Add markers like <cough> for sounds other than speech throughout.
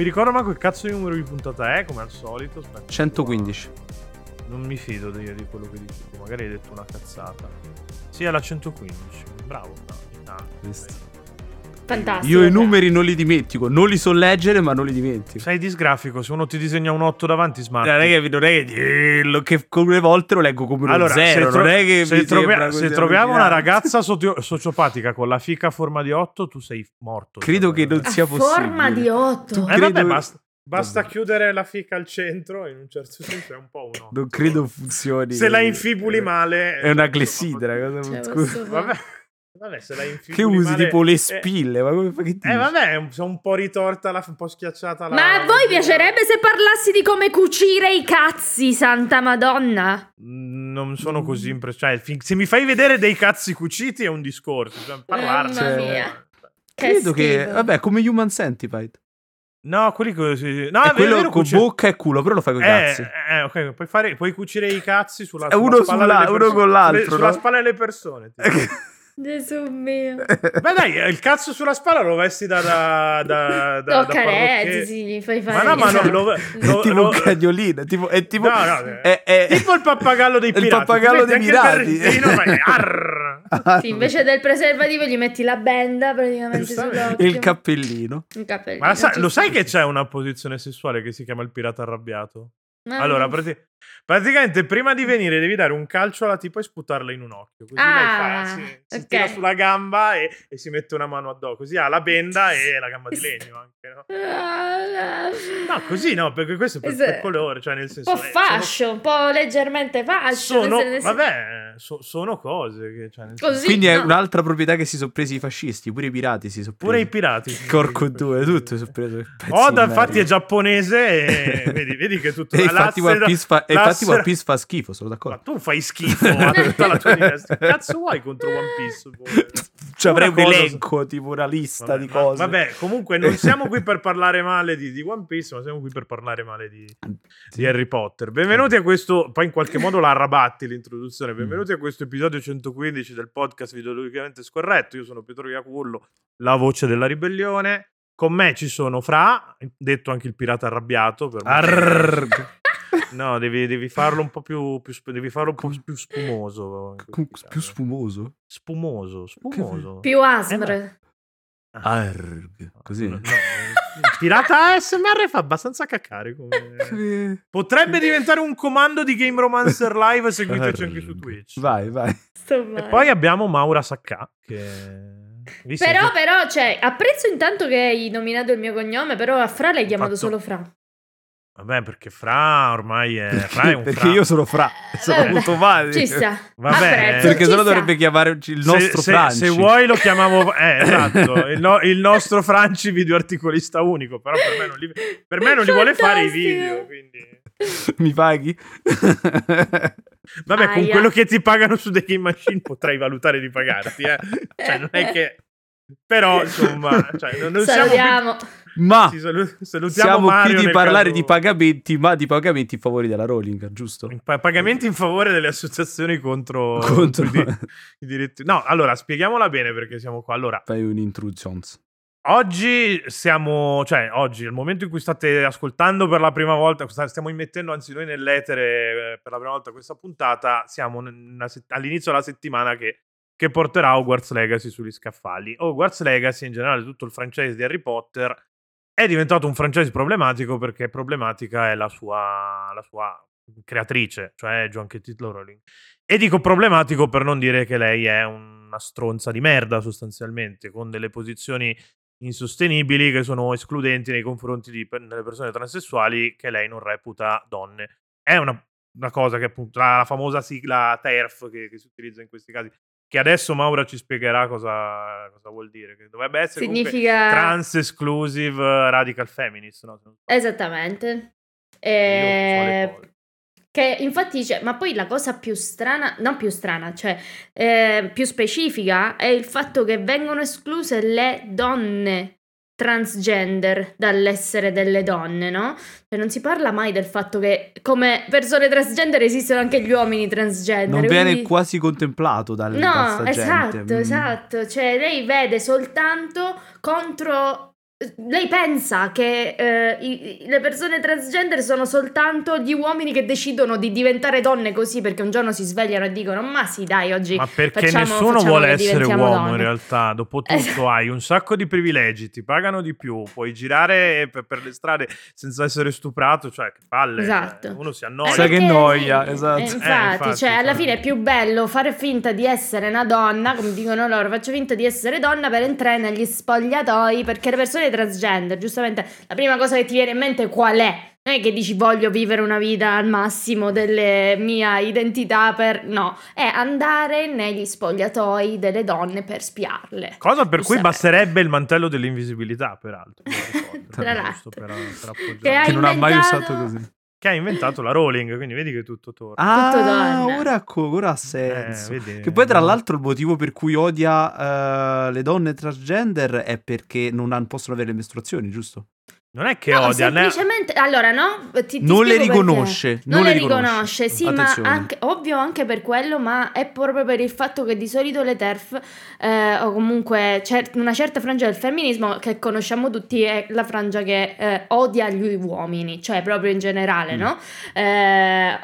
Mi ricordo manco che cazzo di numero di puntata è, come al solito. Aspetta, 115. Non mi fido di, di quello che dici magari hai detto una cazzata. Sì, è la 115. Bravo, bravo. intanto. Fantastico. Io i numeri non li dimentico, non li so leggere, ma non li dimentico. Sei disgrafico, se uno ti disegna un 8 davanti smatti. Non è che, non è che, eh, che come volte lo leggo come uno Allora, zero, se, tro- non è che se trova- sembra se troviamo una ragazza socio- sociopatica con la fica a forma di 8, tu sei morto. Credo che non sia possibile. forma di 8. Tu Eh, credo- vabbè, basta, basta chiudere la fica al centro, in un certo senso è un po' uno. Non credo funzioni. Se la infibuli male... È una clessidra. cosa- Cioè, scusa. Vabbè, vabbè, se la infibuli Che usi male- tipo le eh, spille, ma come fa che dici? Eh, vabbè, sono un po' ritorta, la- un po' schiacciata la... Ma a voi piacerebbe se parlassi di come cucire i cazzi, santa madonna? Mm, Non sono così impressionato. Cioè, se mi fai vedere dei cazzi cuciti è un discorso. Cioè, parlarci. Mamma Cioè, mia. Che Credo che, schifo. vabbè, come Human Centipede. No, quelli così. No, è quello con cucire- bocca e culo, però lo fai con i Eh, cazzi. eh, ok, puoi, fare, puoi cucire i cazzi sulla, Eh, sulla uno spalla sulla- delle uno persone- con l'altro, sulle- Sulla no? spalla delle persone. tipo. <laughs> Gesù mio. Beh, dai, il cazzo sulla spalla lo vesti da. da, da, <laughs> da, Lo da carezzi, sì, gli fai fare. Ma no, ma no, esatto. lo, <laughs> È lo- tipo lo- un cagnolino, è tipo, è tipo, No, no, è, è- tipo il pappagallo dei <laughs> è il pirati. pappagallo dei il pirati. Sì, invece del preservativo gli metti la benda praticamente sull'occhio. il cappellino. Un cappellino. Ma ci lo sai che c'è una posizione sessuale che si chiama il pirata arrabbiato? Ma- Allora, prati- praticamente prima di venire devi dare un calcio alla tipa e sputarla in un occhio. Così Ah, fa, si, si ok. tira sulla gamba e, e si mette una mano addosso. Così ha la benda e la gamba di <laughs> legno anche, no? No, così no, perché questo è per, per colore, cioè nel un senso... po' eh, fascio, un po' leggermente fascio. Sono, sono- vabbè, so- sono cose che... Cioè, Così, Quindi è no. un'altra proprietà che si sono presi i fascisti, pure i pirati si sono presi. Pure i pirati. Corco sì, 2, sì. tutto si sono preso. Oda infatti è giapponese e <laughs> vedi, vedi che tutto... E infatti One Piece fa, e l'asse- infatti One Piece fa schifo, sono Ma d'accordo. tu fai schifo a tutta la tua <laughs> cazzo vuoi contro One Piece? boh? Cioè, avrei un cosa- elenco, tipo una lista Vabbè, di ma- cose. Vabbè, comunque non <laughs> siamo qui per parlare male di, di One Piece, ma siamo qui per parlare male di, di Harry Potter. Benvenuti a questo, poi in qualche modo la arrabatti l'introduzione. Benvenuti a questo episodio 115 del podcast Videologicamente Scorretto. Io sono Pietro Iacullo, la voce della ribellione. Con me ci sono Fra, detto anche il pirata arrabbiato. Per me. No, devi, devi farlo un po' più, più sp- devi farlo un po' più spumoso. questi più spumoso. spumoso, spumoso. Più asmre. Ah. Arrgh. Così. No, il pirata ASMR fa abbastanza cacare. Come... <laughs> Eh, Potrebbe diventare un comando di Game Romancer Live. Seguiteci anche su Twitch. Vai, vai. E poi abbiamo Maura Sacca. Che... Però, però, cioè, apprezzo intanto che hai nominato il mio cognome, però a Fra l'hai chiamato Fatto- solo Fra. Vabbè, perché Fra ormai è. Fra è un Perché Fra. io sono fra, sono Vabbè, avuto male. Ci sta. Vabbè, Apprezzo, Perché sennò dovrebbe chiamare il Se- nostro se, Franci. se vuoi lo chiamavo eh, <laughs> esatto il, no- il nostro Franci video articolista unico però per me non li, per me non li vuole fare i video quindi <laughs> Mi paghi? <laughs> Vabbè, con Aia. quello che ti pagano su The Game Machine potrai valutare di pagarti, eh. Cioè, non è che... Però, insomma, cioè, non, non siamo. Ma Sì, salu- siamo Mario qui di parlare caso- di pagamenti, ma di pagamenti in favore della Rolling, giusto? Pa- pagamenti in favore delle associazioni contro, <laughs> Contro- i, di- i diritti. No, allora, spieghiamola bene perché siamo qua. Allora, Fai un'intruzione. oggi siamo, cioè, oggi, il momento in cui state ascoltando per la prima volta, stiamo immettendo, anzi noi nell'etere eh, per la prima volta questa puntata, siamo set- all'inizio della settimana che, che porterà Hogwarts Legacy sugli scaffali. Hogwarts Legacy, in generale tutto il franchise di Harry Potter, è diventato un franchise problematico perché problematica è la sua, la sua creatrice, cioè Joan K. Rowling. E dico problematico per non dire che lei è una stronza di merda sostanzialmente, con delle posizioni insostenibili che sono escludenti nei confronti di delle persone transessuali che lei non reputa donne. È una, una cosa che appunto la famosa sigla TERF che, che si utilizza in questi casi, che adesso Maura ci spiegherà cosa, cosa vuol dire, che dovrebbe essere Significa... trans exclusive radical feminist, no? Esattamente. So Eh. Che infatti, cioè, ma poi la cosa più strana, non più strana, cioè eh, più specifica è il fatto che vengono escluse le donne transgender dall'essere delle donne, no? Cioè non si parla mai del fatto che come persone transgender esistono anche gli uomini transgender. Non viene quindi- quasi contemplato dal, da No, esatto, gente. Mm. esatto. Cioè, lei vede soltanto contro lei pensa che eh, i- le persone transgender sono soltanto gli uomini che decidono di diventare donne così perché un giorno si svegliano e dicono ma sì dai oggi Ma perché facciamo- nessuno facciamo vuole essere diventiamo uomo in donne. realtà. Dopotutto <laughs> Esatto. hai un sacco di privilegi, ti pagano di più, puoi girare per, per le strade senza essere stuprato, cioè che palle. Esatto. cioè, uno si Eh, annoia. Sai che noia, eh, esatto. eh, Eh, infatti, infatti, cioè, alla cioè. fine è più bello fare finta di essere una donna, come dicono loro, faccio finta di essere donna per entrare negli spogliatoi, perché le persone transgender, giustamente, la prima cosa che ti viene in mente qual è? Non è che dici voglio vivere una vita al massimo delle mia identità per... No, è andare negli spogliatoi delle donne per spiarle. Cosa per cui basterebbe il mantello dell'invisibilità, peraltro. ricordo, <laughs> Tra l'altro. per- per. Che Che non ha mai usato così. Che ha inventato la Rowling, quindi vedi che tutto torna. Ah, donne. ora, co- ora ha senso. Eh? Che poi, tra l'altro, il motivo per cui odia eh, le donne transgender è perché non possono avere le mestruazioni, giusto? Non è che No, odia, semplicemente, allora no, ti, ti Non le riconosce, Non, non le le riconosce. riconosce, sì, Attenzione. ma anche, ovvio anche per quello, ma è proprio per il fatto che di solito le TERF eh, o comunque cer- una certa frangia del femminismo che conosciamo tutti è la frangia che eh, odia gli uomini, cioè proprio in generale, Mm. no? Eh,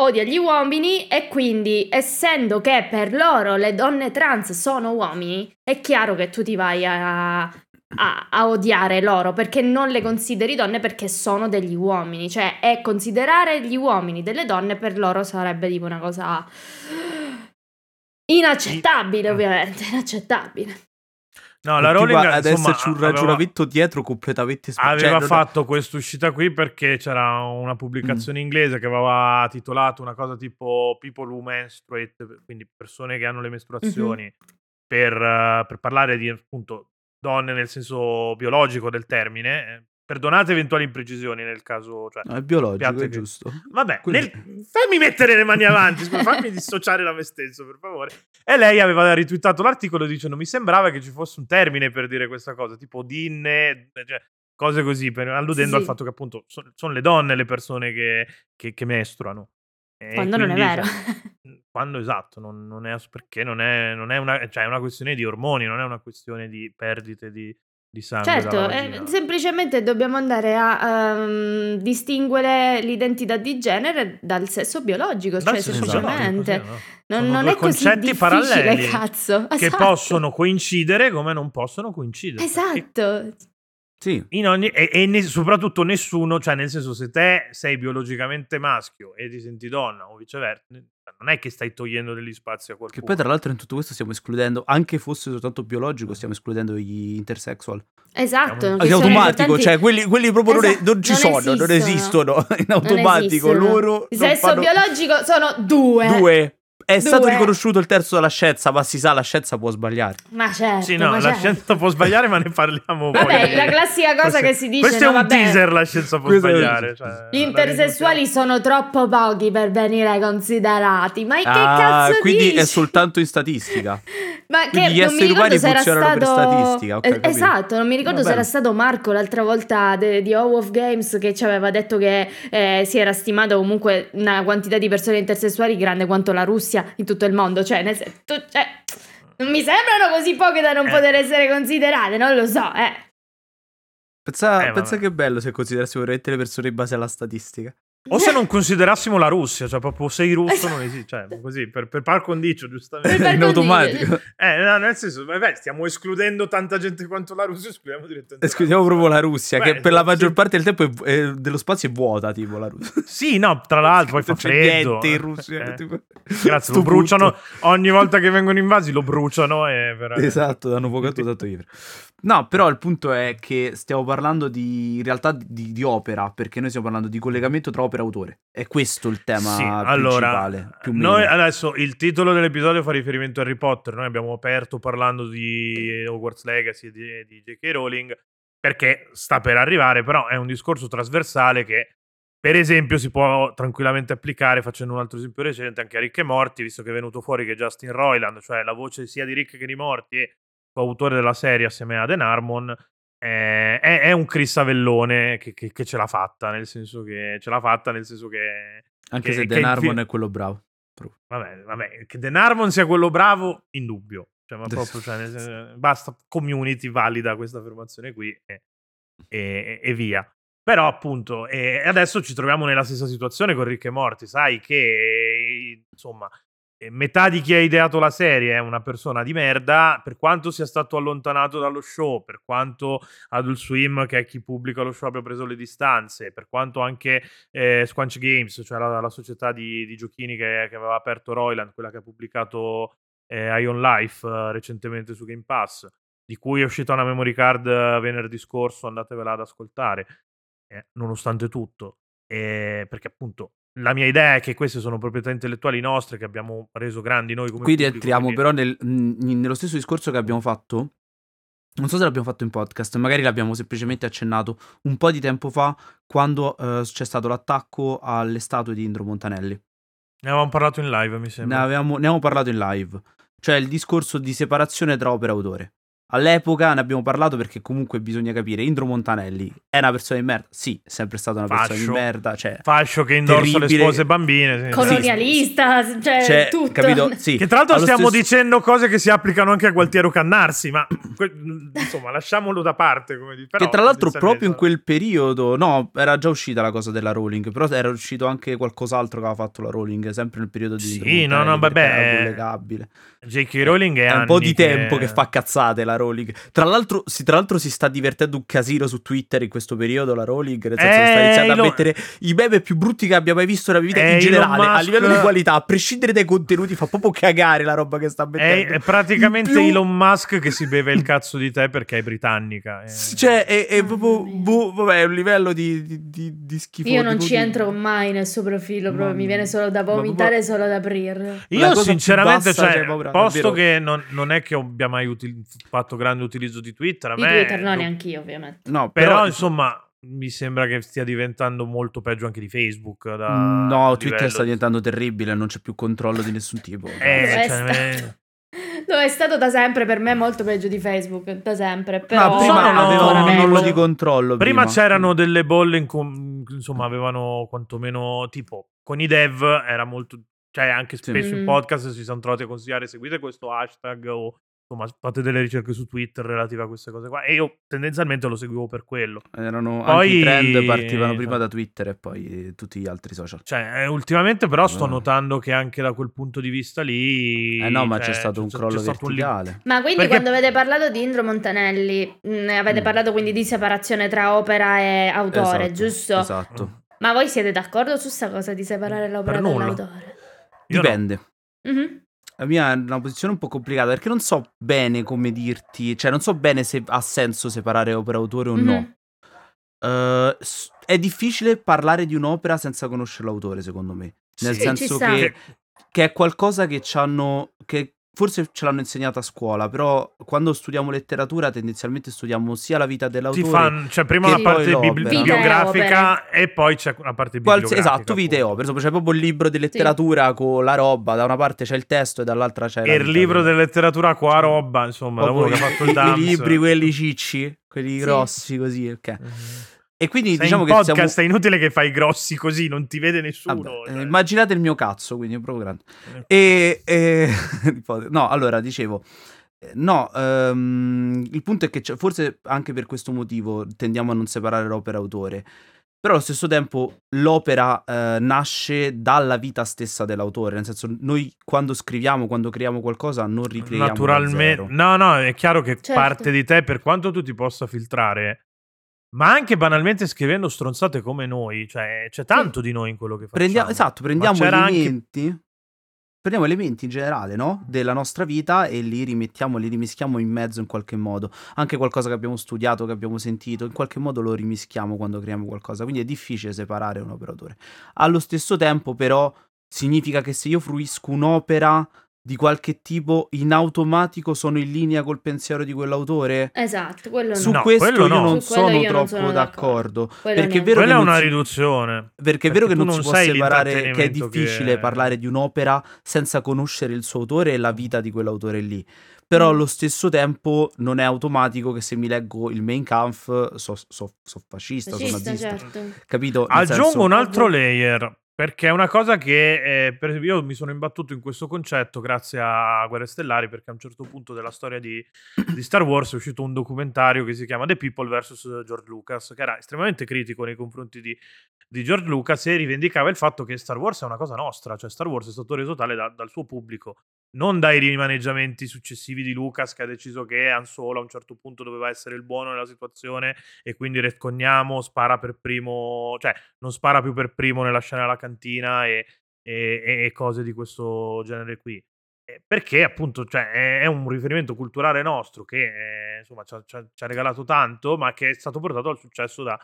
odia gli uomini e quindi essendo che per loro le donne trans sono uomini, è chiaro che tu ti vai a, a- a odiare loro perché non le consideri donne perché sono degli uomini, cioè è considerare gli uomini delle donne per loro sarebbe tipo una cosa inaccettabile, ovviamente, <laughs> inaccettabile. No, la Rowling ad insomma, esserci un aveva- ragionamento dietro completamente sbagliato. Aveva Cioè, fatto questa uscita qui perché c'era una pubblicazione Mm. inglese che aveva titolato una cosa tipo People who menstruate, quindi persone che hanno le mestruazioni, Mhm. per, eh, per parlare di appunto donne nel senso biologico del termine. Eh, Perdonate eventuali imprecisioni nel caso. Cioè, No, è biologico, è che- giusto. Vabbè, Quindi- nel- fammi mettere le mani avanti, scusa, fammi dissociare da me stesso, per favore. E lei aveva ritwittato l'articolo dicendo: Mi sembrava che ci fosse un termine per dire questa cosa, tipo dinne, cioè, cose così, per- alludendo Sì, al fatto che appunto son- sono le donne le persone che, che- che mestruano. E Quando non è vero. cioè, <laughs> quando esatto, non, non è perché non è, non è una, cioè, è una questione di ormoni, non è una questione di perdite di, di sangue. Certo, eh, semplicemente dobbiamo andare a ehm, distinguere l'identità di genere dal sesso biologico, Dal cioè senso semplicemente. biologico, sì, no? Non, non è così concetti paralleli cazzo. che Esatto. possono coincidere come non possono coincidere. Esatto. Sì, In ogni, e, e ne- soprattutto nessuno, cioè nel senso se te sei biologicamente maschio e ti senti donna o viceversa, non è che stai togliendo degli spazi a che qualcuno. poi tra l'altro in tutto questo stiamo escludendo, anche fosse soltanto biologico, stiamo escludendo gli intersexual. Esatto. Siamo- che Che sono automatico, cioè quelli, quelli proprio non- Esatto, non, ci non sono, non esistono. <laughs> In automatico esistono. loro Il non sesso fanno- biologico sono due. Due. È stato Due. riconosciuto il terzo dalla scienza, ma si sa, la scienza può sbagliare. Ma certo. Sì, no, la certo. scienza può sbagliare, ma ne parliamo Vabbè, poi. la classica cosa Questo- che si dice, Questo no, è un vabbè. teaser, la scienza può sbagliare. Cioè, Gli intersessuali sono troppo pochi per venire considerati. Ma che Ah, cazzo quindi dici? è soltanto in statistica. <laughs> Ma che Quindi gli non mi esseri ricordo umani se era funzionano per stato statistica, ok, Eh, esatto, non mi ricordo se era stato Marco l'altra volta de- di Hall of Games che ci aveva detto che eh, si era stimato comunque una quantità di persone intersessuali grande quanto la Russia in tutto il mondo. Cioè, nel sen- tu- cioè, non mi sembrano così poche da non Eh. poter essere considerate, non lo so, eh. Pensa, Eh, pensa che bello se considerassimo veramente le persone in base alla statistica. O se non considerassimo la Russia, cioè proprio sei russo Esatto. non esiste, cioè così, per, per par condicio, giustamente. in automatico. Eh, no, nel senso, vabbè, stiamo escludendo tanta gente quanto la Russia, escludiamo direttamente. la Escludiamo Russia. proprio la Russia, Beh, che per la maggior sì. parte del tempo è- è- dello spazio è vuota, tipo la Russia. Sì, no, tra l'altro poi fa freddo. niente in eh. Russia. Eh. tipo. Grazie, Sto lo bruciano ogni volta che vengono invasi, lo bruciano e veramente- Esatto, danno poco tanto vivere. No, però il punto è che stiamo parlando di in realtà di, di opera, perché noi stiamo parlando di collegamento tra opera e autore. È questo il tema Sì, allora, noi adesso il titolo dell'episodio fa riferimento a Harry Potter. Noi abbiamo aperto parlando di Hogwarts Legacy e di, di J.K. Rowling perché sta per arrivare, però è un discorso trasversale che, per esempio, si può tranquillamente applicare facendo un altro esempio recente anche a Rick e Morty, visto che è venuto fuori che Justin Roiland, cioè la voce sia di Rick che di Morty, e coautore della serie assieme a Dan Harmon, eh, è, è un Chris Avellone che, che- che ce l'ha fatta, nel senso che ce l'ha fatta, nel senso che Anche che- se film- è quello bravo. Vabbè, vabbè, che Den Harmon sia quello bravo, indubbio. Cioè, ma proprio, cioè, <laughs> senso, basta community valida questa affermazione qui e, e- e via. Però appunto, e adesso ci troviamo nella stessa situazione con Rick e Morty, sai che insomma metà di chi ha ideato la serie è una persona di merda, per quanto sia stato allontanato dallo show, per quanto Adult Swim, che è chi pubblica lo show, abbia preso le distanze, per quanto anche eh, Squanch Games, cioè la, la società di, di giochini che, che, aveva aperto Royland, quella che ha pubblicato eh, Ion Life eh, recentemente su Game Pass, di cui è uscita una memory card eh, venerdì scorso, andatevela ad ascoltare, eh, nonostante tutto, perché appunto la mia idea è che queste sono proprietà intellettuali nostre che abbiamo reso grandi noi come Qui rientriamo quindi... però nel, nello stesso discorso che abbiamo fatto. Non so se l'abbiamo fatto in podcast, magari l'abbiamo semplicemente accennato un po' di tempo fa quando uh, c'è stato l'attacco alle statue di Indro Montanelli. Ne avevamo parlato in live, mi sembra. Ne, avevamo, ne avevamo parlato in live. Cioè il discorso di separazione tra opera e autore. All'epoca ne abbiamo parlato perché comunque bisogna capire, Indro Montanelli è una persona di merda? Sì, è sempre stata una Fascio. persona di merda. Cioè, Fascio che indorsa terribile. le spose bambine. Sì. Colonialista, sì. cioè, cioè tutto. Capito? <laughs> Sì. Che tra l'altro Allo stiamo stesso... dicendo cose che si applicano anche a Gualtiero Cannarsi, ma <clears throat> insomma lasciamolo da parte. Come dire. Però, che tra l'altro proprio in quel periodo, no, era già uscita la cosa della Rowling, però era uscito anche qualcos'altro che aveva fatto la Rowling, sempre nel periodo di... Sì, no, no, vabbè. J.K. Rowling è... È un po' di tempo che fa cazzate la Rowling. Tra l'altro, si, tra l'altro, si sta divertendo un casino su Twitter in questo periodo. La Rowling, nel senso, sta iniziando lo... a mettere i meme più brutti che abbia mai visto nella vita. in generale, Musk... a livello di qualità, a prescindere dai contenuti, fa proprio cagare la roba che sta mettendo. È, è praticamente più... Elon Musk che si beve il cazzo di te perché è britannica. È... Cioè, è, è proprio. Bu, vabbè, è un livello di, di, di, di schifo. Io non ci di... entro mai nel suo profilo. Proprio mi viene solo da vomitare, proprio... solo da aprirlo. Io, sinceramente, cioè, cioè paura, posto che non, non, è che abbia mai util- fatto grande utilizzo di Twitter. A di me, Twitter, no, neanche io, ovviamente. No, però, però insomma mi sembra che stia diventando molto peggio anche di Facebook. Da no, Twitter sta diventando terribile, non c'è più controllo di nessun tipo. Eh, cioè, me... No, è stato da sempre per me molto peggio di Facebook, da sempre. Però no, prima avevano un nullo di controllo. Prima, prima. c'erano delle bolle in cui, insomma, avevano quantomeno tipo con i dev era molto cioè, anche spesso sì. in mm. podcast si sono trovati a consigliare seguite questo hashtag o insomma fate delle ricerche su Twitter relative a queste cose qua. E io tendenzialmente lo seguivo per quello. Erano poi i trend partivano prima da Twitter e poi tutti gli altri social. Cioè, eh, ultimamente però sto notando che anche da quel punto di vista lì. Eh no, ma cioè, c'è stato un crollo verticale. Un ma quindi Perché... quando avete parlato di Indro Montanelli, mh, mm, avete mm. parlato quindi di separazione tra opera e autore, esatto, giusto? Esatto. Ma voi siete d'accordo su questa cosa di separare l'opera dall'autore? Dipende. No. Mm-hmm. La mia è una posizione un po' complicata perché non so bene come dirti, cioè non so bene se ha senso separare opera autore o mm-hmm. no. Uh, è difficile parlare di un'opera senza conoscere l'autore, secondo me. Nel sì, senso che, che, è qualcosa che ci hanno. Che forse ce l'hanno insegnato a scuola, però quando studiamo letteratura tendenzialmente studiamo sia la vita dell'autore. Ti fan, c'è prima una parte bibli- biografica e poi c'è una parte bibliografica. esatto, video. Per esempio c'è proprio il libro di letteratura sì. con la roba, da una parte c'è il testo e dall'altra c'è e il libro di letteratura con la roba, insomma, da uno che ha fatto il <laughs> dance. I libri quelli cicci, quelli sì. grossi così, ok. Mm-hmm. E quindi Sei diciamo che podcast siamo... è inutile che fai grossi così, non ti vede nessuno. Vabbè, cioè. immaginate il mio cazzo, quindi è proprio grande. Eh. E, e... <laughs> no, allora dicevo, eh, no, um, il punto è che forse anche per questo motivo tendiamo a non separare l'opera e autore. Però allo stesso tempo l'opera eh, nasce dalla vita stessa dell'autore, nel senso noi quando scriviamo, quando creiamo qualcosa non ricreiamo Naturalmente, no, no, è chiaro che certo. parte di te, per quanto tu ti possa filtrare, ma anche banalmente scrivendo stronzate come noi, cioè c'è tanto sì. di noi in quello che facciamo. Prendiamo, esatto, prendiamo elementi, anche... prendiamo elementi in generale, no? Della nostra vita e li rimettiamo, li rimischiamo in mezzo in qualche modo. Anche qualcosa che abbiamo studiato, che abbiamo sentito, in qualche modo lo rimischiamo quando creiamo qualcosa. Quindi è difficile separare un operatore. Allo stesso tempo, però, significa che se io fruisco un'opera di qualche tipo in automatico sono in linea col pensiero di quell'autore? Esatto, quello Su no. questo quello io no. non Su sono io troppo non sono d'accordo. d'accordo. Perché è vero quella che è una si... riduzione. Perché è vero che non, non si può separare, che è difficile che... parlare di un'opera senza conoscere il suo autore e la vita di quell'autore lì. Però mm. allo stesso tempo non è automatico che se mi leggo il main Kampf so, so, so fascista, fascista, sono nazista. Certo. Capito? Nel Aggiungo senso... un altro layer Perché è una cosa che eh, per io mi sono imbattuto in questo concetto grazie a Guerre Stellari, perché a un certo punto della storia di, di Star Wars è uscito un documentario che si chiama The People vs. George Lucas, che era estremamente critico nei confronti di, di George Lucas e rivendicava il fatto che Star Wars è una cosa nostra, cioè Star Wars è stato reso tale da, dal suo pubblico, non dai rimaneggiamenti successivi di Lucas che ha deciso che Han Solo a un certo punto doveva essere il buono nella situazione e quindi retconniamo, spara per primo, cioè non spara più per primo nella scena della cantina e, e, e cose di questo genere qui. Perché appunto cioè, è, un riferimento culturale nostro che eh, insomma ci ha, ci ha regalato tanto, ma che è stato portato al successo da,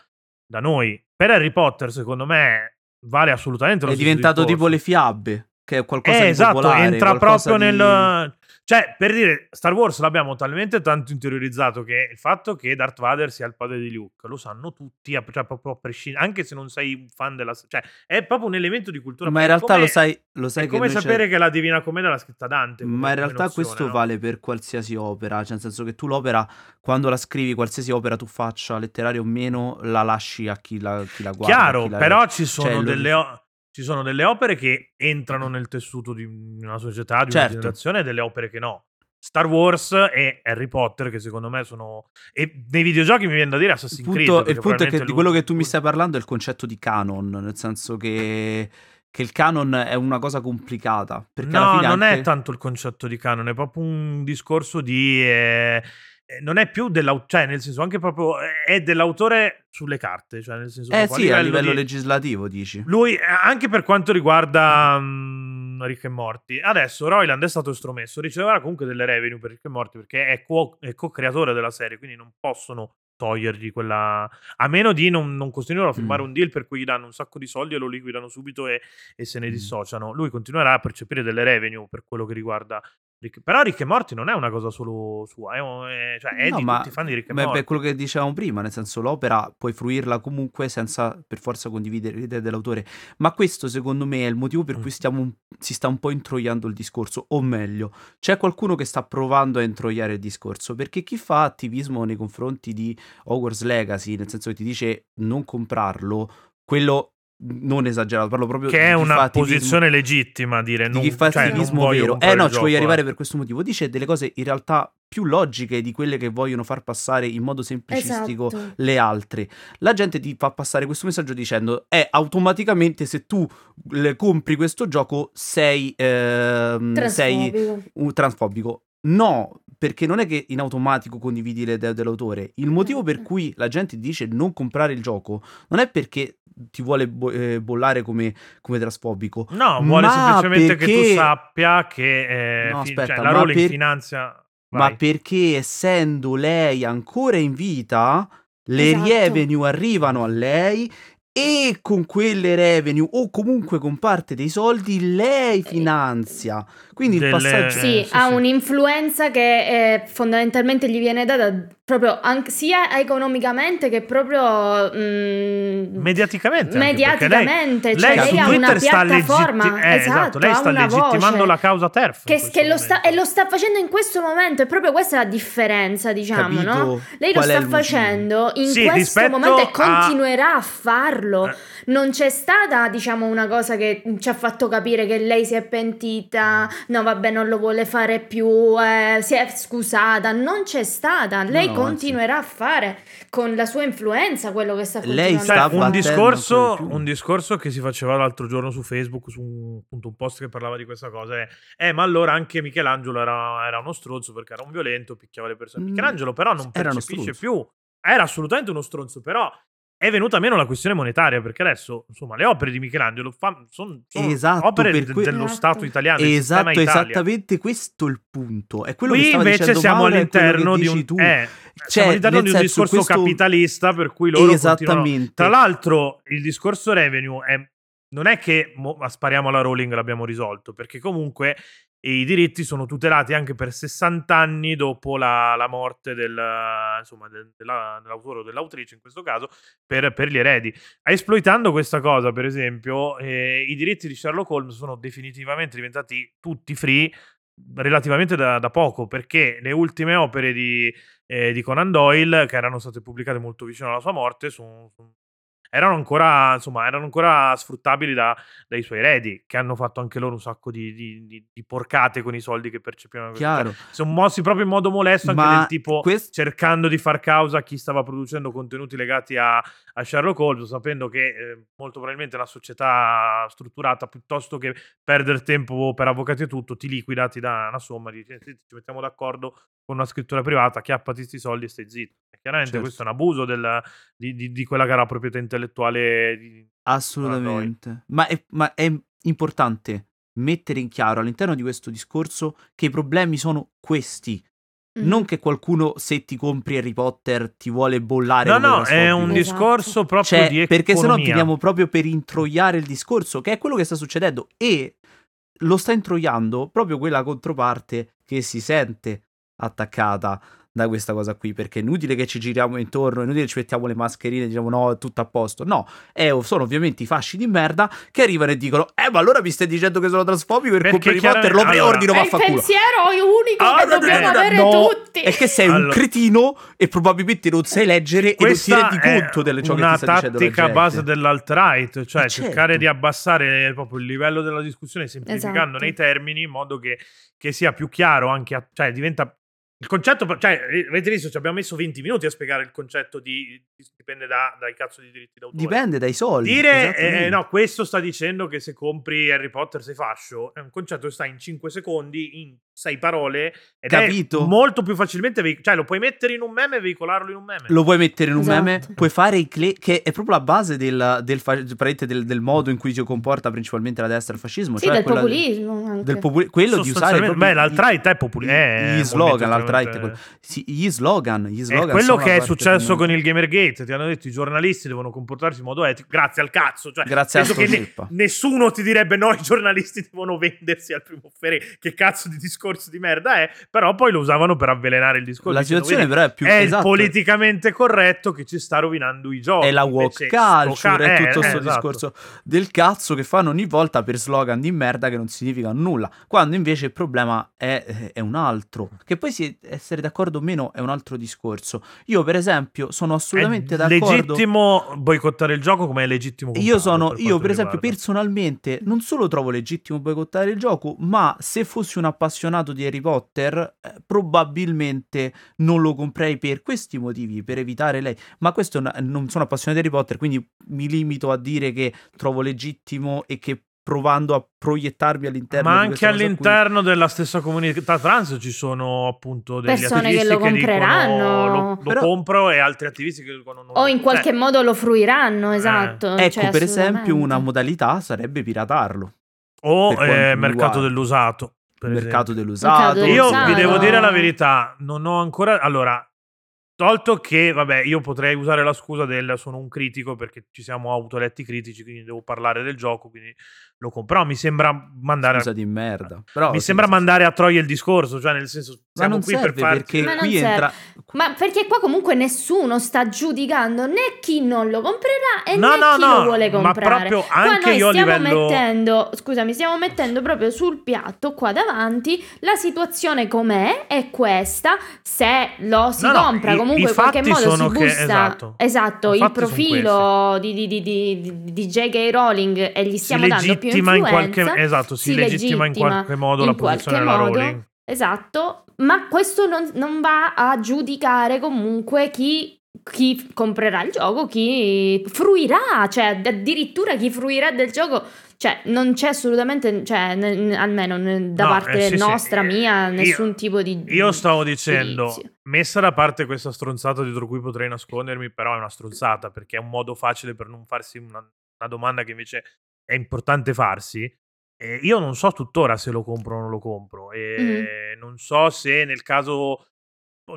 da noi. Per Harry Potter, secondo me, vale assolutamente lo È diventato discorso. tipo le fiabe, che è qualcosa eh, di esatto, popolare, entra proprio di... nel... Cioè, per dire, Star Wars l'abbiamo talmente tanto interiorizzato che il fatto che Darth Vader sia il padre di Luke lo sanno tutti, cioè proprio a prescindere, anche se non sei un fan della... Cioè, è proprio un elemento di cultura. Ma in realtà come, lo sai, lo sai è come sapere c'è... che la Divina Commedia l'ha scritta Dante. Ma in realtà opzione, questo no? vale per qualsiasi opera, cioè nel senso che tu l'opera, quando la scrivi, qualsiasi opera tu faccia, letteraria o meno, la lasci a chi la, chi la guarda. Chiaro, la... però ci sono cioè, delle... Lo ci sono delle opere che entrano nel tessuto di una società, di certo. una generazione, e delle opere che no. Star Wars e Harry Potter, che secondo me sono. E nei videogiochi mi viene da dire Assassin's il punto, Creed. Il punto è che di quello che tu mi stai parlando è il concetto di canon, nel senso che. Che il canon è una cosa complicata. Perché no, non anche... è tanto il concetto di canon, è proprio un discorso di. Eh, non è più dell'autore, cioè nel senso anche proprio è dell'autore sulle carte, cioè nel senso Eh sì, a livello, a livello di... legislativo dici. Lui anche per quanto riguarda um, Rick e Morty, adesso Royland è stato estromesso, riceverà comunque delle revenue per Rick e Morty perché è, co- è co-creatore della serie, quindi non possono togliergli quella a meno di non, non continuare a firmare mm. un deal per cui gli danno un sacco di soldi e lo liquidano subito e, e se ne mm. dissociano lui continuerà a percepire delle revenue per quello che riguarda Rick. Però Rick e Morty non è una cosa solo sua, è, un, è, cioè, è no, di ma, tutti i fan di Rick e Morty. È quello che dicevamo prima, nel senso l'opera puoi fruirla comunque senza per forza condividere l'idea dell'autore. Ma questo secondo me è il motivo per cui stiamo, si sta un po' introiando il discorso, o meglio, c'è qualcuno che sta provando a introiare il discorso, perché chi fa attivismo nei confronti di Hogwarts Legacy, nel senso che ti dice non comprarlo, quello non esagerato, parlo proprio che di è una posizione legittima dire di chi fa cioè, attivismo vero. Eh no, ci voglio eh. arrivare per questo motivo. Dice delle cose in realtà più logiche di quelle che vogliono far passare in modo semplicistico esatto. le altre. La gente ti fa passare questo messaggio dicendo è automaticamente se tu compri questo gioco sei, ehm, sei un transfobico. No, perché non è che in automatico condividi le idee dell'autore. Il motivo per cui la gente dice non comprare il gioco non è perché ti vuole bo- eh, bollare come, come transfobico. No, vuole semplicemente perché... che tu sappia che eh, no, fi- aspetta, cioè, la Rowling per... finanzia... Vai. Ma perché essendo lei ancora in vita, le esatto. revenue arrivano a lei e con quelle revenue o comunque con parte dei soldi lei finanzia. Quindi Delle... il passaggio sì, sì, ha sì. un'influenza che eh, fondamentalmente gli viene data proprio anche, sia economicamente che proprio mm, mediaticamente. Mediaticamente, lei, cioè lei, lei ha una piattaforma, legitti- eh, esatto, lei ha sta legittimando voce la causa TERF. che, che lo sta, e lo sta facendo in questo momento, è proprio questa la differenza, diciamo, Capito no? Lei lo sta facendo in Sì, questo momento e a- continuerà a farlo. Eh. Non c'è stata, diciamo, una cosa che ci ha fatto capire che lei si è pentita, no, vabbè, non lo vuole fare più, eh, si è scusata. Non c'è stata. Lei no, continuerà a fare con la sua influenza quello che sta Lei continuando sta Cioè, un discorso, un discorso che si faceva l'altro giorno su Facebook, su un, appunto, un post che parlava di questa cosa, è eh, ma allora anche Michelangelo era, era uno stronzo perché era un violento, picchiava le persone. Mm, Michelangelo però non era percepisce stronzo. più, era assolutamente uno stronzo, però è venuta meno la questione monetaria perché adesso, insomma, le opere di Michelangelo sono Esatto, opere per de- cui- dello Esatto. Stato italiano, Esatto, Italia. esattamente questo è il punto. È quello che Qui stava invece siamo Mauro, che all'interno di un, tu. eh, Cioè, all'interno di un discorso questo- capitalista per cui loro. Esattamente. Tra l'altro, il discorso revenue è, non è che mo, spariamo alla Rowling l'abbiamo risolto, perché comunque i diritti sono tutelati anche per 60 anni dopo la, la morte del, insomma, del- della- dell'autore o dell'autrice, in questo caso, per, per gli eredi. Esploitando questa cosa, per esempio, eh, i diritti di Sherlock Holmes sono definitivamente diventati tutti free relativamente da, da poco, perché le ultime opere di, eh, di Conan Doyle, che erano state pubblicate molto vicino alla sua morte, sono, sono- erano ancora, insomma, erano ancora sfruttabili da, dai suoi eredi, che hanno fatto anche loro un sacco di, di, di, di porcate con i soldi che percepivano. Chiaro. Cioè, sono mossi proprio in modo molesto, anche Ma del tipo quest... cercando di far causa a chi stava producendo contenuti legati a, a Sherlock Holmes, sapendo che eh, molto probabilmente la società strutturata, piuttosto che perdere tempo per avvocati e tutto, ti liquida, ti dà una somma, di, ci mettiamo d'accordo con una scrittura privata, chiappati questi soldi e stai zitto. E chiaramente certo. questo è un abuso del, di, di, di, quella che era la proprietà intellettuale. Di, Assolutamente. Ma è, ma è importante mettere in chiaro all'interno di questo discorso che i problemi sono questi. Mm. Non che qualcuno, se ti compri Harry Potter, ti vuole bollare. No, no, è un esatto. discorso proprio cioè, di economia. Perché sennò finiamo proprio per introiare il discorso, che è quello che sta succedendo. E lo sta introiando proprio quella controparte che si sente attaccata da questa cosa qui, perché è inutile che ci giriamo intorno, è inutile che ci mettiamo le mascherine e diciamo no, è tutto a posto. No, è, sono ovviamente i fasci di merda che arrivano e dicono eh ma allora mi stai dicendo che sono transfobico per Harry Potter, lo preordino, allora, vaffanculo. È il pensiero unico ah, che dobbiamo eh, avere no, tutti. È che sei allora. un cretino e probabilmente non sai leggere Questa e non ti rendi conto delle ciò che ti sta dicendo Una tattica base dell'alt-right, cioè eh cercare certo. di abbassare proprio il livello della discussione semplificando esatto. nei termini in modo che, che sia più chiaro anche a, cioè diventa il concetto, cioè, avete visto, ci abbiamo messo 20 minuti a spiegare il concetto di, dipende da, dai cazzo di diritti d'autore. Dipende dai soldi. Dire, eh, no, questo sta dicendo che se compri Harry Potter sei fascio, è un concetto che sta in 5 secondi, in sei parole ed Capito. è molto più facilmente veic- cioè lo puoi mettere in un meme e veicolarlo in un meme lo puoi mettere in un esatto. meme puoi fare i cle- che è proprio la base del, del, fa- del, del, modo in cui si comporta principalmente la destra il fascismo sì, cioè del populismo del popul- quello di usare beh l'alt-right è populismo gli slogan l'alt-right. Sì, gli slogan gli slogan è quello che è successo con il Gamergate ti hanno detto i giornalisti devono comportarsi in modo etico grazie al cazzo cioè, grazie a che ne- nessuno ti direbbe no i giornalisti devono <laughs> vendersi al primo ferre che cazzo di discorso discorso di merda è, però poi lo usavano per avvelenare il discorso. La situazione però è più È esatto. politicamente corretto che ci sta rovinando i giochi. È la walk culture, ca- è tutto questo eh, esatto. discorso del cazzo che fanno ogni volta per slogan di merda che non significano nulla, quando invece il problema è, è un altro. Che poi si, essere d'accordo o meno è un altro discorso. Io per esempio sono assolutamente è d'accordo. Legittimo boicottare il gioco come è legittimo Io sono, per io per esempio personalmente non solo trovo legittimo boicottare il gioco, ma se fossi un appassionato di Harry Potter, eh, probabilmente non lo comprei per questi motivi, per evitare lei. Ma questo non sono appassionato di Harry Potter, quindi mi limito a dire che trovo legittimo e che provando a proiettarmi all'interno ma anche all'interno qui. della stessa comunità trans ci sono appunto degli persone che lo compreranno che dicono, lo, lo Però... compro e altri attivisti che dicono non o in qualche eh. modo lo fruiranno esatto eh. ecco cioè, per esempio una modalità sarebbe piratarlo o eh, mercato dell'usato mercato dell'usato. Io vi devo dire la verità, non ho ancora... Allora, tolto che, vabbè, io potrei usare la scusa del sono un critico perché ci siamo autoletti critici, quindi devo parlare del gioco, quindi lo compro. Però mi sembra mandare. Scusa di merda. Però, mi sembra mandare a Troia il discorso, cioè nel senso. Siamo qui per farci. Perché qui entra. Ma perché qua comunque nessuno sta giudicando né chi non lo comprerà e no, né no, chi no, lo vuole comprare. Ma proprio anche qua noi io stiamo livello... mettendo. Scusami, stiamo mettendo proprio sul piatto qua davanti la situazione com'è. È questa. Se lo si compra, i, comunque in qualche modo si busta. Che, esatto, esatto il profilo di, di, di, di, di J.K. Rowling e gli stiamo dando più legittima in qualche esatto, si, si legittima, legittima, in qualche modo la posizione della Rowling. Esatto, ma questo non, non va a giudicare comunque chi chi comprerà il gioco, chi fruirà, cioè addirittura chi fruirà del gioco, cioè non c'è assolutamente, cioè n- almeno n- da no, parte eh, sì, nostra, sì. mia, nessun io, tipo di... Io stavo dicendo, giudizio. messa da parte questa stronzata dietro cui potrei nascondermi, però è una stronzata perché è un modo facile per non farsi una, una domanda che invece è importante farsi. E io non so tuttora se lo compro o non lo compro. E mm-hmm. non so se nel caso.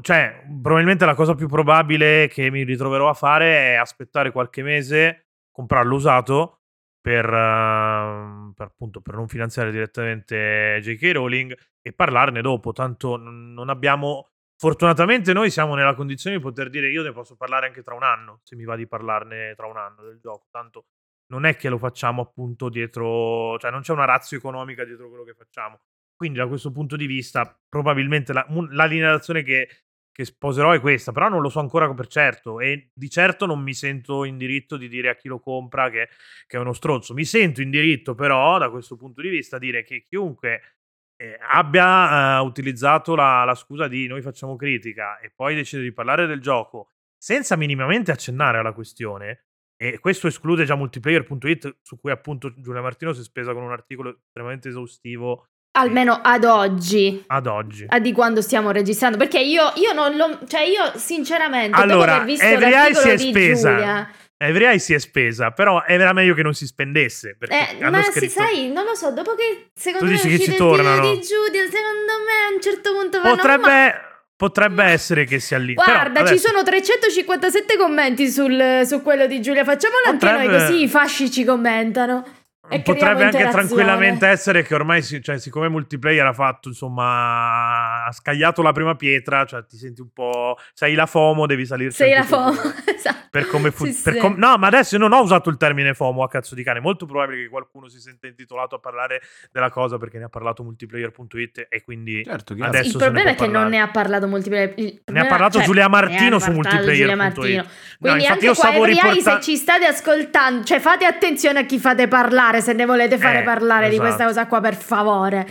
Cioè, probabilmente la cosa più probabile che mi ritroverò a fare è aspettare qualche mese, comprarlo usato per, uh, per, appunto, per non finanziare direttamente J.K. Rowling e parlarne dopo. Tanto non abbiamo. Fortunatamente noi siamo nella condizione di poter dire io ne posso parlare anche tra un anno, se mi va di parlarne tra un anno del gioco. Tanto non è che lo facciamo appunto dietro, cioè non c'è una razza economica dietro quello che facciamo. Quindi da questo punto di vista probabilmente la, la linea che, che sposerò è questa, però non lo so ancora per certo e di certo non mi sento in diritto di dire a chi lo compra che, che è uno stronzo. Mi sento in diritto però da questo punto di vista dire che chiunque eh, abbia uh, utilizzato la, la, scusa di noi facciamo critica e poi decide di parlare del gioco senza minimamente accennare alla questione, e questo esclude già multiplayer.it su cui appunto Giulia Martino si è spesa con un articolo estremamente esaustivo Almeno ad oggi. Ad oggi. A di quando stiamo registrando. Perché io, io non lo. Cioè, io sinceramente. Allora, dopo aver visto Every si è spesa. Giulia, Every si è spesa, però era meglio che non si spendesse. Eh, ma scritto... sai, non lo so, dopo che secondo tu me dici che ci tornano. di Giulia, secondo me a un certo punto vanno Potrebbe, ma... potrebbe essere che sia lì. Guarda, adesso... ci sono 357 commenti sul, su quello di Giulia. Facciamolo potrebbe... anche noi, così i fasci ci commentano. Potrebbe anche tranquillamente essere che ormai, cioè, siccome multiplayer ha fatto, insomma, ha scagliato la prima pietra, cioè ti senti un po'. Sei la FOMO, devi salire. Sei la FOMO, <laughs> esatto. Per come fu- sì, per com- no, ma adesso io non ho usato il termine FOMO a cazzo di cane. Molto probabile che qualcuno si senta intitolato a parlare della cosa perché ne ha parlato multiplayer.it e quindi certo, adesso Il problema è che non ne ha parlato multiplayer. ne ha parlato cioè, Giulia Martino su multiplayer.it. Quindi no, anche io qua riporta- se ci state ascoltando, cioè fate attenzione a chi fate parlare se ne volete fare eh, parlare esatto. di questa cosa qua, per favore.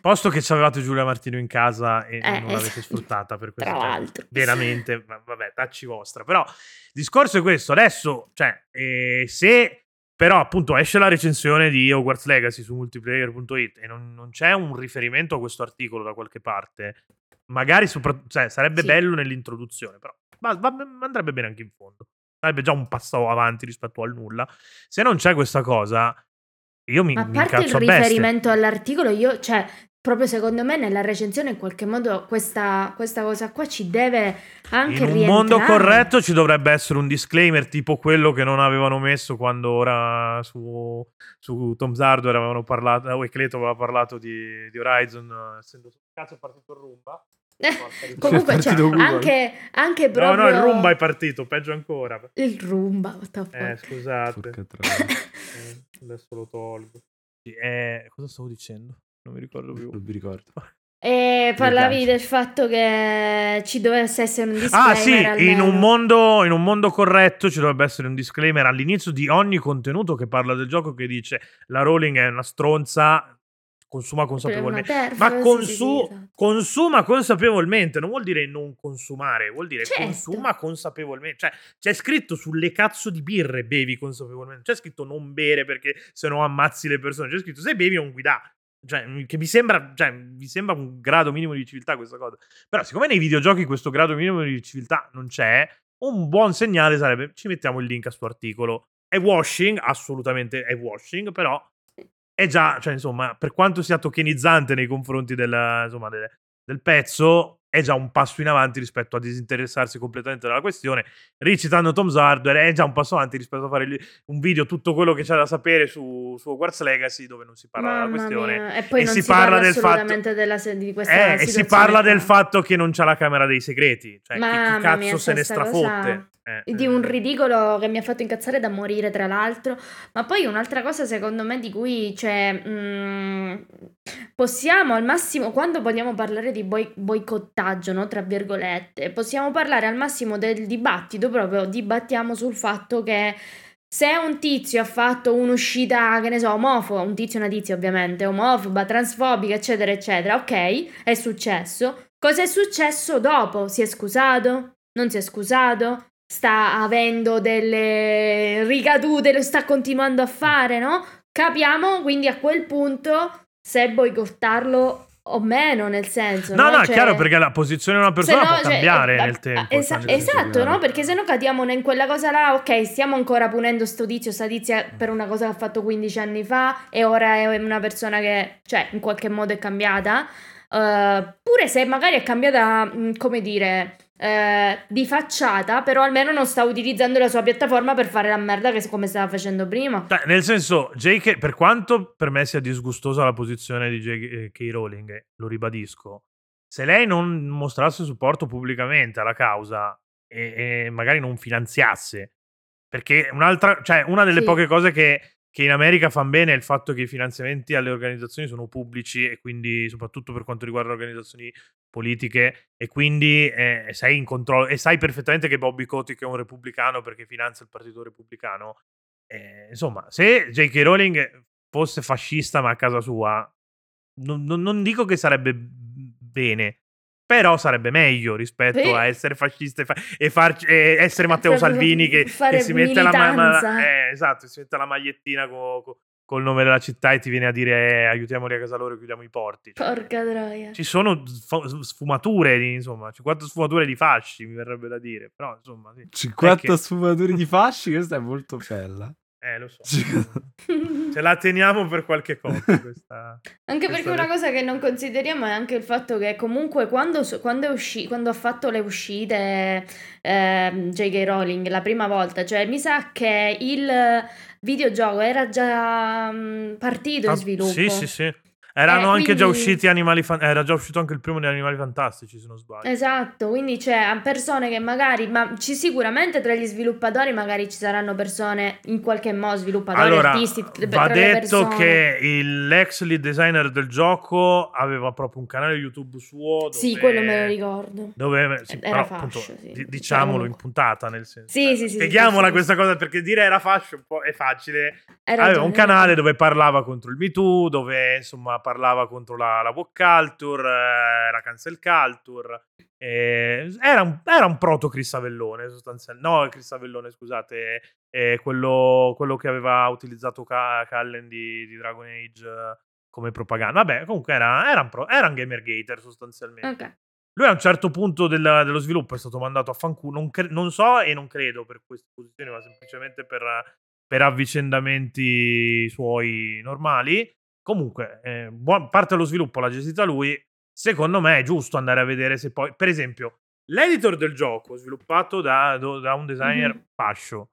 Posto che ci avevate Giulia Martino in casa e eh, non l'avete sfruttata per questo. Tra l'altro. Veramente, vabbè, tacci vostra. Però il discorso è questo. Adesso, cioè, eh, se però appunto esce la recensione di Hogwarts Legacy su multiplayer.it e non, non, c'è un riferimento a questo articolo da qualche parte, magari sopra, cioè, sarebbe sì. bello nell'introduzione, però ma, ma, andrebbe bene anche in fondo. Sarebbe già un passo avanti rispetto al nulla. Se non c'è questa cosa, io mi, Ma a mi parte il riferimento all'articolo, io, cioè, proprio secondo me nella recensione in qualche modo questa, questa cosa qua ci deve anche in un rientrare. mondo corretto ci dovrebbe essere un disclaimer tipo quello che non avevano messo quando ora su, su Tom Hardware avevano parlato o Ecleto aveva parlato di, di Horizon essendo cazzo è partito il rumba <laughs> Comunque, cioè, anche, anche proprio... No, no, il rumba è partito, peggio ancora. Il rumba, what the fuck? Eh, scusate. <laughs> eh, adesso lo tolgo. Eh, cosa stavo dicendo? Non mi ricordo più. Non mi ricordo. <laughs> E parlavi del fatto che ci dovesse essere un disclaimer. Ah, sì, in un, mondo, in un, mondo, corretto ci dovrebbe essere un disclaimer all'inizio di ogni contenuto che parla del gioco che dice la Rowling è una stronza, consuma consapevolmente. Ma consu- esatto. consuma consapevolmente non vuol dire non consumare, vuol dire certo. consuma consapevolmente. Cioè, c'è scritto sulle cazzo di birre bevi consapevolmente. C'è scritto non bere perché se no ammazzi le persone. C'è scritto se bevi non guidare. Cioè, che mi sembra, cioè, mi sembra un grado minimo di civiltà questa cosa. Però, siccome nei videogiochi questo grado minimo di civiltà non c'è, un buon segnale sarebbe ci mettiamo il link a sto articolo. È washing, assolutamente è washing, però è già, cioè, insomma, per quanto sia tokenizzante nei confronti del, insomma, del, del pezzo, è già un passo in avanti rispetto a disinteressarsi completamente dalla questione. Ricitando Tom's Hardware è già un passo avanti rispetto a fare un video tutto quello che c'è da sapere su, su Hogwarts Legacy dove non si parla Mamma della questione mia. e poi e non si, si parla, del fatto della, di questa eh, e si parla del fatto che non c'è la camera dei segreti, cioè Mamma chi, cazzo mia, se ne strafotte. Cosa eh, di un eh. ridicolo che mi ha fatto incazzare da morire, tra l'altro. Ma poi un'altra cosa, secondo me, di cui cioè, mh, mm, possiamo al massimo, quando vogliamo parlare di boi- boicottaggio, no? Tra virgolette, possiamo parlare al massimo del dibattito, proprio dibattiamo sul fatto che. Se un tizio ha fatto un'uscita, che ne so, omofoba, un tizio e una tizia ovviamente, omofoba, transfobica, eccetera, eccetera, ok, è successo. Cosa è successo dopo? Si è scusato? Non si è scusato? Sta avendo delle ricadute, lo sta continuando a fare, no? Capiamo quindi a quel punto se boicottarlo o meno, nel senso. No, no, no cioè, è chiaro perché la posizione di una persona no, può cioè, cambiare eh, nel tempo. Esa- esatto, no? Perché se no cadiamo in quella cosa là, ok, stiamo ancora punendo sto tizio, sta tizia per una cosa che ha fatto 15 anni fa e ora è una persona che, cioè, in qualche modo è cambiata. Uh, pure se magari è cambiata, come dire eh, di facciata, però almeno non sta utilizzando la sua piattaforma per fare la merda che come stava facendo prima. Beh, nel senso, JK, per quanto per me sia disgustosa la posizione di J.K. Rowling, lo ribadisco, se lei non mostrasse supporto pubblicamente alla causa e, e magari non finanziasse, perché un'altra, cioè una delle sì. poche cose che che in America fanno bene è il fatto che i finanziamenti alle organizzazioni sono pubblici e quindi soprattutto per quanto riguarda le organizzazioni politiche e quindi eh, sei in controllo e sai perfettamente che Bobby Kotick è un repubblicano perché finanzia il partito repubblicano. Eh, insomma, se J.K. Rowling fosse fascista ma a casa sua, non, non, non dico che sarebbe bene, però sarebbe meglio rispetto Beh. a essere fascista e, fa- e, farci, e essere <laughs> Matteo Salvini <laughs> che, che si mette la, ma- eh, esatto, si mette la magliettina con co- col nome della città e ti viene a dire eh, aiutiamoli a casa loro e chiudiamo i porti. Cioè, Porca troia. Ci sono sfumature, di, insomma, 50 sfumature di fasci, mi verrebbe da dire, però insomma... Sì. 50 che... sfumature di fasci, questa è molto bella. Eh, lo so. <laughs> Ce la teniamo per qualche cosa. Questa, anche questa perché una cosa che non consideriamo è anche il fatto che comunque quando, quando, usci- quando ha fatto le uscite eh, J.K. Rowling la prima volta, cioè mi sa che il videogioco era già um, partito in sviluppo. Sì, sì, sì. Erano eh, anche quindi... già usciti Animali Fan- era già uscito anche il primo di Animali Fantastici, se non sbaglio. Esatto, quindi c'è persone che magari, ma ci sicuramente tra gli sviluppatori magari ci saranno persone in qualche modo sviluppatori, allora, artisti. Va detto che il, l'ex lead designer del gioco aveva proprio un canale YouTube suo. Dove, sì, quello me lo ricordo. Dove, sì, era però, fascio, appunto, sì. diciamolo in puntata, nel senso. Sì, sì, sì. Spieghiamola sì, questa cosa perché dire era fascio un po' è facile. Era aveva un canale dove parlava contro il Me Too, dove insomma parlava contro la, la woke culture, eh, la cancel culture. Eh, era, un, era un proto Crissavellone sostanzialmente. No, Crissavellone, scusate, eh, quello, quello, che aveva utilizzato Ca- Callen di, di, Dragon Age come propaganda. Vabbè, comunque era, era, un, pro, era un gamer gator sostanzialmente. Okay. Lui a un certo punto del, dello sviluppo è stato mandato a fanculo. Non, cre- non, so e non credo per queste posizioni, ma semplicemente per, per avvicendamenti suoi normali. Comunque, eh, buon, parte dello sviluppo l'ha gestita lui. Secondo me è giusto andare a vedere se poi, per esempio, l'editor del gioco sviluppato da, da un designer mm-hmm. fascio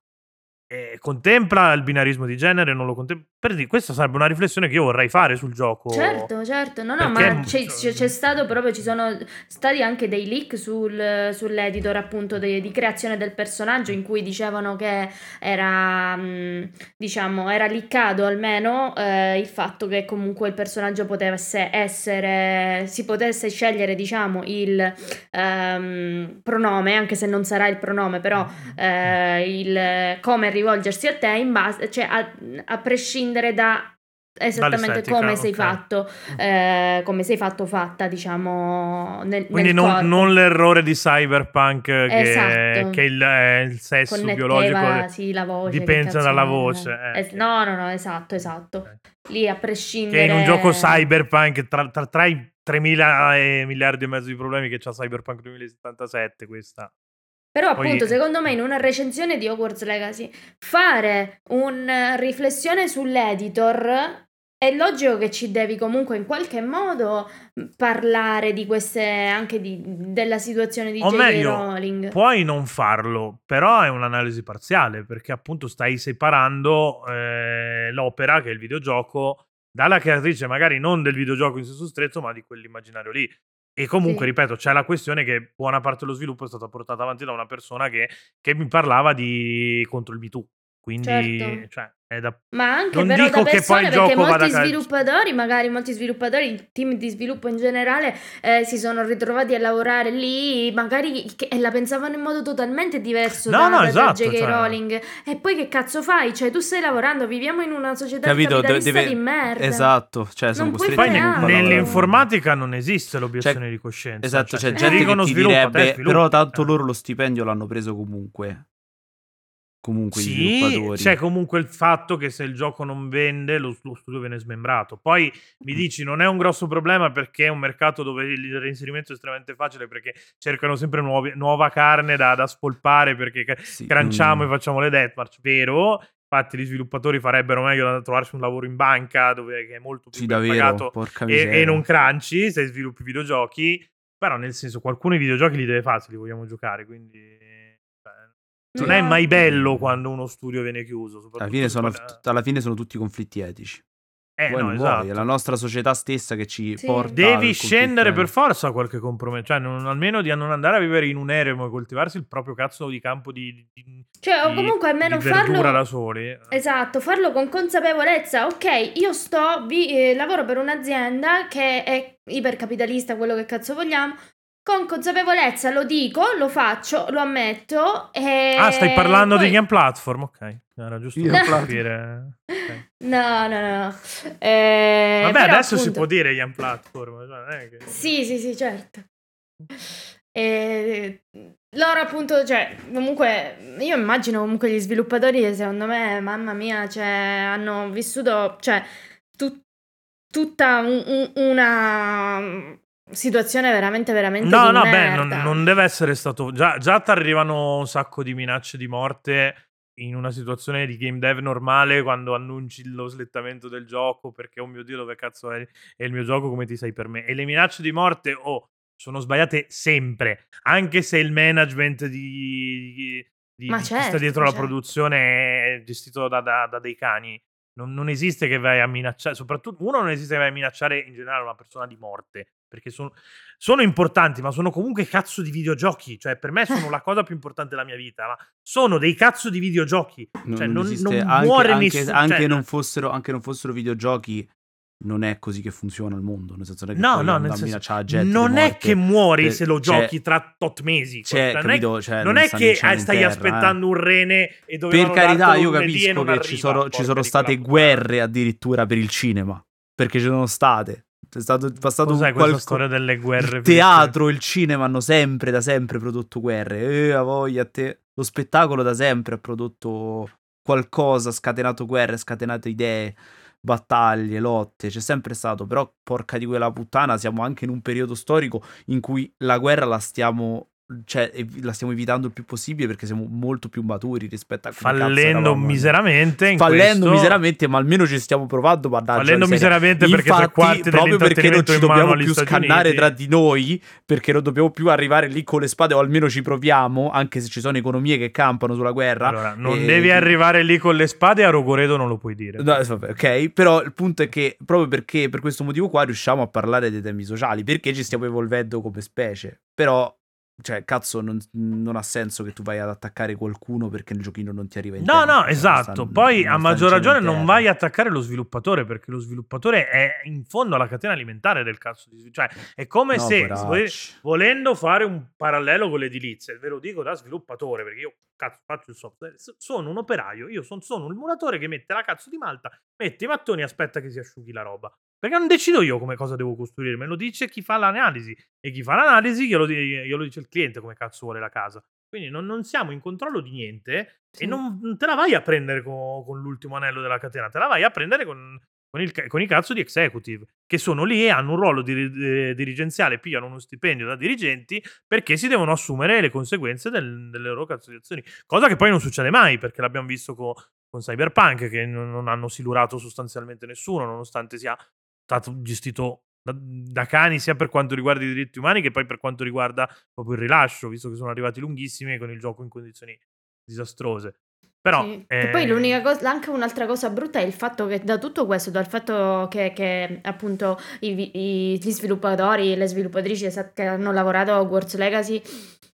eh, contempla il binarismo di genere, non lo contempla. Per dire, questa sarebbe una riflessione che io vorrei fare sul gioco. Certo, certo, no, no, ma c'è, c'è, stato proprio, ci sono stati anche dei leak sul, sull'editor appunto de, di creazione del personaggio in cui dicevano che era, mh, diciamo, era liccato almeno eh, il fatto che comunque il personaggio potesse essere, si potesse scegliere, diciamo, il um, pronome, anche se non sarà il pronome, però mm. eh, il come rivolgersi a te in base, cioè a, a prescindere da esattamente come okay. sei fatto eh, come sei fatto fatta diciamo nel, quindi nel non, non, l'errore di cyberpunk che, esatto. che il, eh, il, sesso biologico sì, la voce, dipende dalla voce eh, es- no no no esatto esatto okay. lì a prescindere che in un gioco cyberpunk tra, tra, tra i 3.000 miliardi e mezzo di problemi che c'ha cyberpunk 2077 questa però appunto, Poi... secondo me, in una recensione di Hogwarts Legacy, fare una riflessione sull'editor è logico che ci devi comunque in qualche modo parlare di queste anche di, della situazione di J.K. Rowling. Puoi non farlo, però è un'analisi parziale perché appunto stai separando eh, l'opera che è il videogioco dalla creatrice magari non del videogioco in senso stretto, ma di quell'immaginario lì. E comunque, sì. ripeto, c'è la questione che buona parte dello sviluppo è stata portata avanti da una persona che, che mi parlava di contro il B2. Quindi, certo. cioè, da... Ma anche non però dico da persone, che poi perché molti sviluppatori, magari molti sviluppatori, il team di sviluppo in generale, eh, si sono ritrovati a lavorare lì, magari che, e la pensavano in modo totalmente diverso no, da, no, da, esatto, da J.K. Cioè... Rowling. E poi che cazzo fai? Cioè, tu stai lavorando, viviamo in una società Capito, capitalista deve... di merda. Esatto, cioè, sono non costretti poi nell'informatica non esiste l'obiezione cioè, di coscienza. Esatto, cioè, c'è gente che ti direbbe, però tanto loro lo stipendio l'hanno preso comunque comunque sì, gli sviluppatori. C'è comunque il fatto che se il gioco non vende, lo, lo, studio viene smembrato. Poi mi mm. dici, non è un grosso problema perché è un mercato dove il reinserimento è estremamente facile perché cercano sempre nuovi, nuova carne da, da spolpare perché sì, cranciamo mm. e facciamo le deathmarch, vero? Infatti gli sviluppatori farebbero meglio da trovarsi un lavoro in banca dove è molto più sì, davvero, pagato e, e non cranci se sviluppi videogiochi. Però nel senso qualcuno i videogiochi li deve fare se li vogliamo giocare, quindi non è mai bello quando uno studio viene chiuso. Alla fine, sono, alla fine sono tutti conflitti etici. Eh, Vuoi no, non vuoi, esatto. è la nostra società stessa che ci Sì. porta. Devi scendere per forza a qualche compromesso. Cioè, non- almeno di non andare a vivere in un eremo e coltivarsi il proprio cazzo di campo di, di, Cioè, o di- comunque almeno farlo... da soli. Esatto, farlo con consapevolezza. Ok, io sto, vi- eh, lavoro per un'azienda che è ipercapitalista, quello che cazzo vogliamo. Con consapevolezza lo dico, lo faccio, lo ammetto. E Ah, stai parlando Eh, poi- di Game Platform? Ok, era giusto Game per capire. No, no, no. no. Eh, Vabbè, adesso si appunto- può dire Game Platform. Cioè, non è che... Sì, sì, sì, certo. E loro appunto, cioè, comunque, io immagino comunque gli sviluppatori, secondo me, mamma mia, cioè, hanno vissuto, cioè, tu- tutta un- un- una situazione veramente, veramente No, no, beh, non, merda. non deve essere stato. Già, già ti arrivano un sacco di minacce di morte in una situazione di game dev normale quando annunci lo slittamento del gioco perché, oh mio dio, dove cazzo è, è il mio gioco? Come ti sai per me? E le minacce di morte, oh, sono sbagliate sempre, anche se il management di, di- di Ma chi sta certo, dietro la certo. produzione è gestito da, da- da dei cani. Non, non esiste che vai a minacciare, soprattutto uno non esiste che vai a minacciare in generale una persona di morte, perché sono, sono importanti, ma sono comunque cazzo di videogiochi, cioè per me sono la cosa più importante della mia vita, ma sono dei cazzo di videogiochi, No, cioè non non, non anche, muore anche- nessuno. anche cioè, non fossero, anche non fossero videogiochi, non è così che funziona il mondo. Nel senso non è che No, no, nel senso, gente non è che muori per- se lo cioè- giochi tra tot mesi. Cioè, cioè, non è, capito? Cioè, non non è che ah, stai terra, aspettando eh. un rene e Per dovevano carità, io capisco non che arriva, ci sono, ci sono state guerre addirittura per il cinema. Perché ci sono state. C'è stato passato Cos'è un questa storia delle guerre? Il teatro, il cinema hanno sempre, da sempre prodotto guerre. Eh, a voglia te. Lo spettacolo da sempre ha prodotto qualcosa, scatenato guerre, scatenato idee, battaglie, lotte. C'è sempre stato. Però, porca di quella puttana, siamo anche in un periodo storico in cui la guerra la stiamo. Cioè, la stiamo evitando il più possibile perché siamo molto più maturi rispetto a Fallendo miseramente. Fallendo questo- miseramente, ma almeno ci stiamo provando. mannaggia Fallendo miseria. miseramente perché tre Infatti, quarti proprio perché non ci dobbiamo più Stati scannare Uniti. tra di noi, perché non dobbiamo più arrivare lì con le spade, o almeno ci proviamo, anche se ci sono economie che campano sulla guerra. Allora, non E- devi arrivare lì con le spade a Rogoredo non lo puoi dire. No, vabbè, ok, però il punto è che proprio perché per questo motivo qua riusciamo a parlare dei temi sociali, perché ci stiamo evolvendo come specie. Però, cioè, cazzo, non, non ha senso che tu vai ad attaccare qualcuno perché il giochino non ti arriva in No, tempo, no, cioè, esatto. non sta- Poi a maggior ragione non vai a attaccare lo sviluppatore perché lo sviluppatore è in fondo alla catena alimentare del cazzo di Cioè, è come No, se vole- volendo fare un parallelo con l'edilizia, ve lo dico da sviluppatore perché io cazzo faccio il software, sono un operaio, io son- sono il muratore che mette la cazzo di malta, mette i mattoni e aspetta che si asciughi la roba. Perché non decido io come cosa devo costruire, me lo dice chi fa l'analisi e chi fa l'analisi glielo, glielo dice il cliente come cazzo vuole la casa. Quindi non, non siamo in controllo di niente Sì. e non te la vai a prendere co- con, l'ultimo anello della catena, te la vai a prendere con, con il con i cazzo di executive, che sono lì e hanno un ruolo diri- eh, dirigenziale, pigliano uno stipendio da dirigenti perché si devono assumere le conseguenze del- delle loro cazzo di azioni. Cosa che poi non succede mai, perché l'abbiamo visto co- con Cyberpunk, che non hanno silurato sostanzialmente nessuno, nonostante sia stato gestito da, da cani sia per quanto riguarda i diritti umani che poi per quanto riguarda proprio il rilascio, visto che sono arrivati lunghissimi e con il gioco in condizioni disastrose. Però Sì. eh, poi l'unica cosa, anche un'altra cosa brutta è il fatto che da tutto questo, dal fatto che, che, appunto i, i- gli sviluppatori e le sviluppatrici che hanno lavorato a Hogwarts Legacy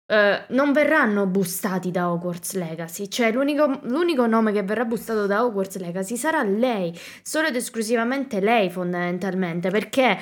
eh, non verranno boostati da Hogwarts Legacy, cioè l'unico, l'unico nome che verrà boostato da Hogwarts Legacy sarà lei, solo ed esclusivamente lei fondamentalmente, perché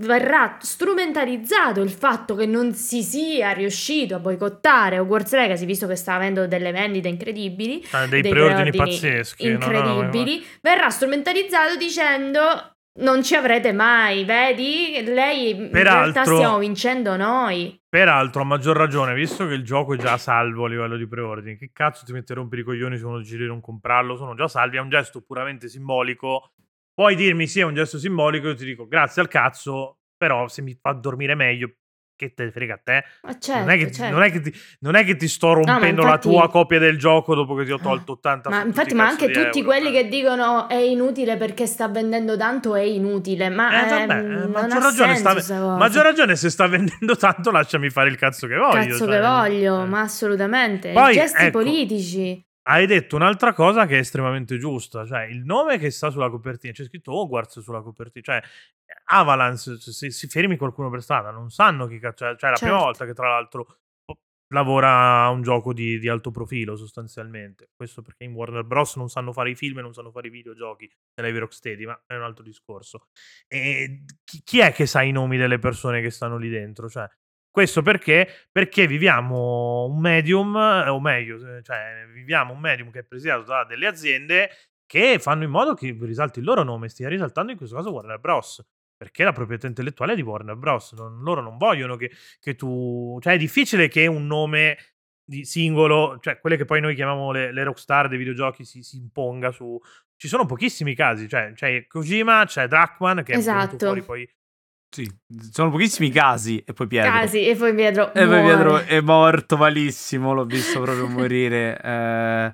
verrà strumentalizzato il fatto che non si sia riuscito a boicottare Hogwarts Legacy, visto che sta avendo delle vendite incredibili, ah, dei, dei preordini, pazzeschi, no, no, no, incredibili, verrà strumentalizzato dicendo non ci avrete mai, vedi? Lei in realtà Peraltro- stiamo vincendo noi. Peraltro, a maggior ragione, visto che il gioco è già salvo a livello di preordini, che cazzo ti mette a rompere i coglioni se uno decide di non comprarlo? Sono già salvi, è un gesto puramente simbolico. Puoi dirmi sì, è un gesto simbolico, io ti dico grazie al cazzo, però se mi fa dormire meglio, che te frega a te? Ma certo, non, è che, certo. non è che ti, non è che ti sto rompendo infatti- la tua copia del gioco dopo che ti ho tolto 80 Ma infatti, i ma anche tutti euro, quelli eh. che dicono è inutile perché sta vendendo tanto è inutile. Ma Eh, vabbè, ehm, eh, non maggior ha ragione, senso sta- maggior ragione se sta <laughs> vendendo tanto lasciami fare il cazzo che voglio. Cazzo cioè, che voglio, eh. ma assolutamente. Poi, Gesti ecco, politici. Hai detto un'altra cosa che è estremamente giusta, cioè il nome che sta sulla copertina, c'è scritto Hogwarts sulla copertina, cioè Avalanche, se si fermi qualcuno per strada, non sanno chi cazzo è, cioè è la certo. prima volta che tra l'altro lavora a un gioco di, di, alto profilo sostanzialmente. Questo perché in Warner Bros. non sanno fare i film e non sanno fare i videogiochi, se Rocksteady, ma è un altro discorso. E chi, chi, è che sa i nomi delle persone che stanno lì dentro? Cioè, questo perché? Perché viviamo un medium, o meglio, cioè viviamo un medium che è presidiato da delle aziende che fanno in modo che risalti il loro nome, stia risaltando in questo caso Warner Bros perché la proprietà intellettuale è di Warner Bros. Non, loro non vogliono che, che, tu. Cioè, è difficile che un nome di singolo, cioè quelle che poi noi chiamiamo le, le rockstar dei videogiochi, si, si, imponga su. Ci sono pochissimi casi, cioè c'è Kojima, c'è Drachman che esatto. è fuori poi. Sì, sono pochissimi casi e poi Pietro. Casi e poi Pietro. E poi Pietro è morto malissimo, l'ho visto proprio <laughs> morire. Eh,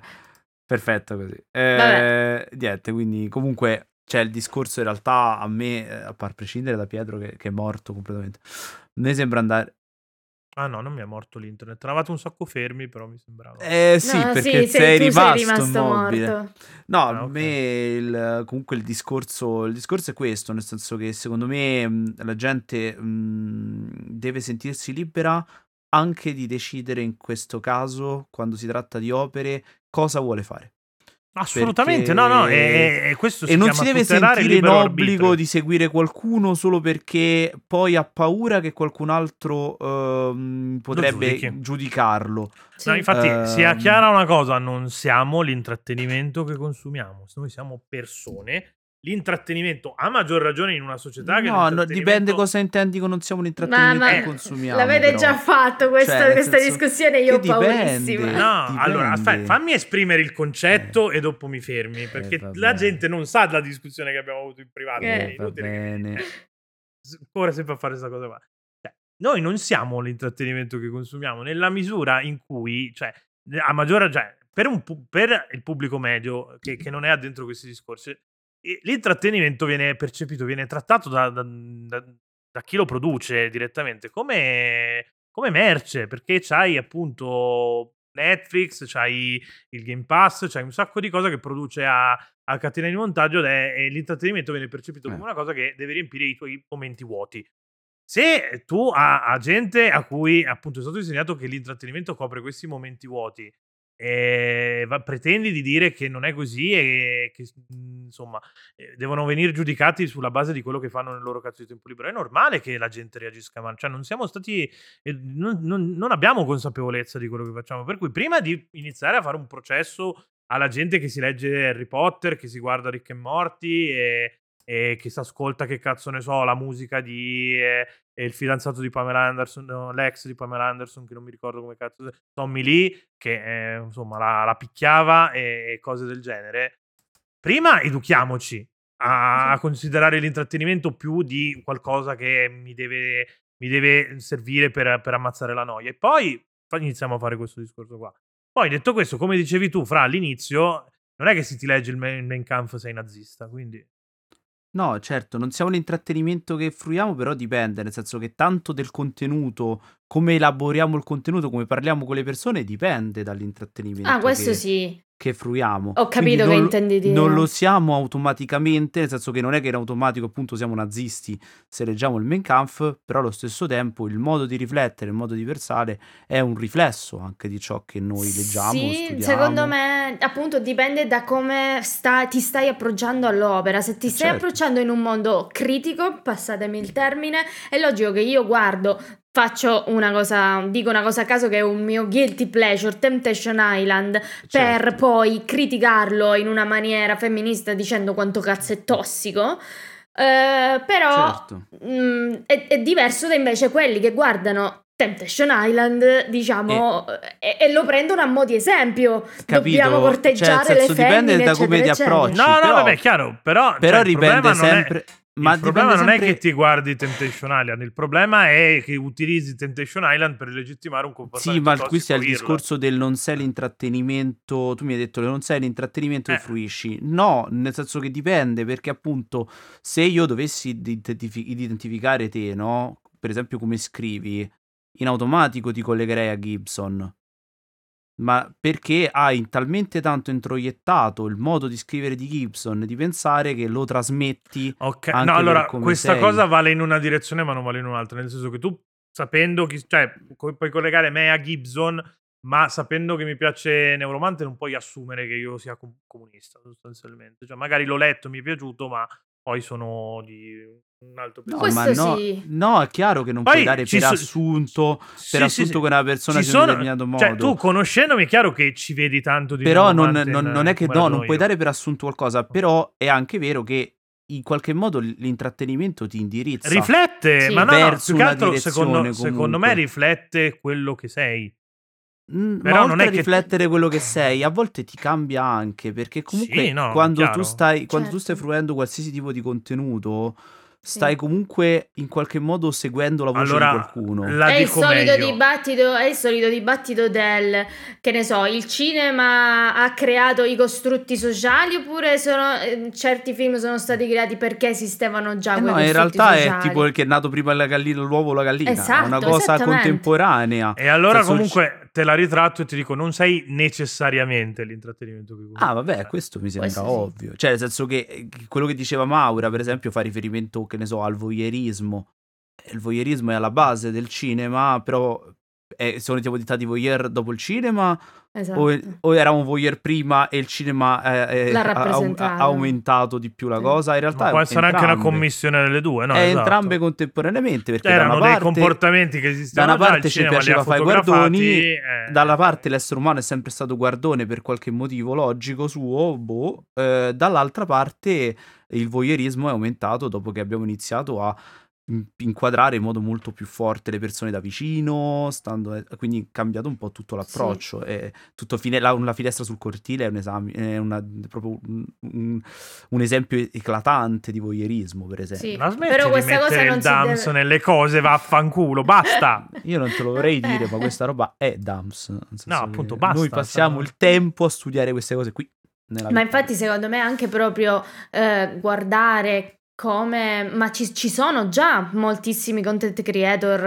perfetto così. Eh, niente, quindi comunque cioè, il discorso in realtà a me, eh, a par prescindere da Pietro che, che è morto completamente, ne sembra andare. Ah no, non mi è morto l'internet. Eravate un sacco fermi, però mi sembrava. Eh sì, no, perché sì, sei, rimasto, sei rimasto immobile. Morto. No, ah, a okay. me il, comunque il discorso, il discorso è questo, nel senso che secondo me la gente mh, deve sentirsi libera anche di decidere in questo caso, quando si tratta di opere, cosa vuole fare. Assolutamente, no, no, e, e questo si e non si deve sentire in obbligo di seguire qualcuno solo perché poi ha paura che qualcun altro uh, potrebbe giudicarlo. Sì. No, infatti, uh, sia chiara una cosa: non siamo l'intrattenimento che consumiamo, noi siamo persone l'intrattenimento a maggior ragione in una società che no, no dipende cosa intendi con non siamo un intrattenimento ma, ma che consumiamo l'avete però. già fatto questa, cioè, questa senso, discussione io ho paurissima no dipende. allora aspetta fammi esprimere il concetto eh. e dopo mi fermi eh, perché eh, la gente non sa della discussione che abbiamo avuto in privato eh, va bene. Che... corre sempre a fare questa cosa qua cioè, noi non siamo l'intrattenimento che consumiamo nella misura in cui cioè a maggior ragione cioè, per, un, per il pubblico medio che, che non è addentro questi discorsi l'intrattenimento viene percepito, viene trattato da, da, da, da chi lo produce direttamente come, come, merce, perché c'hai appunto Netflix, c'hai il Game Pass, c'hai un sacco di cose che produce a, a catena di montaggio e l'intrattenimento viene percepito come eh. una cosa che deve riempire i tuoi momenti vuoti. Se tu hai gente a cui appunto è stato insegnato che l'intrattenimento copre questi momenti vuoti e va, pretendi di dire che non è così e che mhmm, insomma eh, devono venire giudicati sulla base di quello che fanno nel loro cazzo di tempo libero. È normale che la gente reagisca male, cioè non siamo stati, eh, non, non, non, abbiamo consapevolezza di quello che facciamo. Per cui prima di iniziare a fare un processo alla gente che si legge Harry Potter, che si guarda Rick e Morty e, e che si ascolta, che cazzo ne so, la musica di eh, il fidanzato di Pamela Anderson, no, l'ex di Pamela Anderson, che non mi ricordo come cazzo, Tommy Lee, che eh, insomma la, la picchiava e, e, cose del genere. Prima educhiamoci a, a, considerare l'intrattenimento più di qualcosa che mi deve, mi deve servire per, per ammazzare la noia. E poi iniziamo a fare questo discorso qua. Poi detto questo, come dicevi tu, fra all'inizio, non è che se ti leggi il main camp sei nazista, quindi... No, certo, non siamo l'intrattenimento che fruiamo, però dipende, nel senso che tanto del contenuto, come elaboriamo il contenuto, come parliamo con le persone, dipende dall'intrattenimento. Ah, questo che... sì che fruiamo. Ho capito che intendi dire. Non lo siamo automaticamente, nel senso che non è che in automatico appunto siamo nazisti se leggiamo il Mein Kampf, però allo stesso tempo il modo di riflettere, il modo di versare è un riflesso anche di ciò che noi leggiamo, Sì, studiamo. secondo me appunto dipende da come sta, ti stai approcciando all'opera. Se ti stai certo. approcciando in un mondo critico, passatemi il termine, è logico che io guardo faccio una cosa, dico una cosa a caso che è un mio guilty pleasure, Temptation Island, certo. per poi criticarlo in una maniera femminista dicendo quanto cazzo è tossico. Uh, però certo. mh, mm, è, è, diverso da invece quelli che guardano Temptation Island, diciamo, e, e, lo prendono a mo' di esempio. Capito? Dobbiamo corteggiare cioè, le femmine, dipende da come ti approcci. No, no, però, vabbè, chiaro, però, però cioè, dipende sempre... È ma il problema non sempre... è che ti guardi Temptation Island, il problema è che utilizzi Temptation Island per legittimare un comportamento Sì, ma qui c'è il discorso del non sei l'intrattenimento, tu mi hai detto che non sei l'intrattenimento eh. che fruisci. No, nel senso che dipende, perché appunto se io dovessi identific- identificare te, no? Per esempio come scrivi, in automatico ti collegherei a Gibson. Ma perché ha talmente tanto introiettato il modo di scrivere di Gibson di pensare che lo trasmetti. Ok, no, allora questa sei. cosa vale in una direzione, ma non vale in un'altra. Nel senso che tu, sapendo chi, cioè, puoi collegare me a Gibson, ma sapendo che mi piace Neuromante, non puoi assumere che io sia comunista, sostanzialmente. Cioè, magari l'ho letto, mi è piaciuto, ma poi sono di un altro no, ma no, sì. no, è chiaro che non Poi puoi dare per so- assunto, per assunto sì, che una persona sia in un determinato cioè, modo. Cioè, tu conoscendomi è chiaro che ci vedi tanto di Però non, non, non, è che no, non puoi dare per assunto qualcosa, però è anche vero che in qualche modo l'intrattenimento ti indirizza. Riflette, sì. ma no, no più che altro secondo, secondo me riflette quello che sei. Mm, Però non è riflettere che... quello che sei, a volte ti cambia anche perché comunque sì, no, quando, tu stai, quando tu stai certo. fruendo qualsiasi tipo di contenuto stai comunque in qualche modo seguendo la voce allora, di qualcuno. è il, solito dibattito, è il solito dibattito del, che ne so, il cinema ha creato i costrutti sociali oppure sono, eh, certi film sono stati creati perché esistevano già eh quei no, in realtà sociali. è tipo il che è nato prima la gallina, l'uovo o la gallina, esatto, è una cosa contemporanea. E allora cioè, comunque te la ritratto e ti dico non sei necessariamente l'intrattenimento che vuoi. Ah vabbè, questo mi sembra questo ovvio. Sì. Cioè nel senso che eh, quello che diceva Maura per esempio fa riferimento, che ne so, al voyeurismo. Il voyeurismo è alla base del cinema, però eh, sono diventati voyeur dopo il cinema esatto. o, o, era un voyeur prima e il cinema eh, ha, ha, aumentato di più la cosa in realtà può essere entrambe. anche una commissione delle due no? è esatto. entrambe contemporaneamente perché erano parte, dei comportamenti che esistevano da una parte ci piaceva fare guardoni eh... dalla parte l'essere umano è sempre stato guardone per qualche motivo logico suo boh, eh, dall'altra parte il voyeurismo è aumentato dopo che abbiamo iniziato a inquadrare in modo molto più forte le persone da vicino, stando, eh, quindi cambiato un po' tutto l'approccio. Sì. E tutto fine, la, la, finestra sul cortile è, un, esame, è una, proprio un, un, un, esempio eclatante di voyeurismo, per esempio. Sì, Ma smetti però questa cosa non il Dams deve... nelle cose, vaffanculo, basta! <laughs> Io non te lo vorrei dire, ma questa roba è Dams. No, appunto, basta. Noi passiamo il tempo a studiare queste cose qui. Ma infatti, secondo me, anche proprio eh, guardare come, ma ci, ci, sono già moltissimi content creator,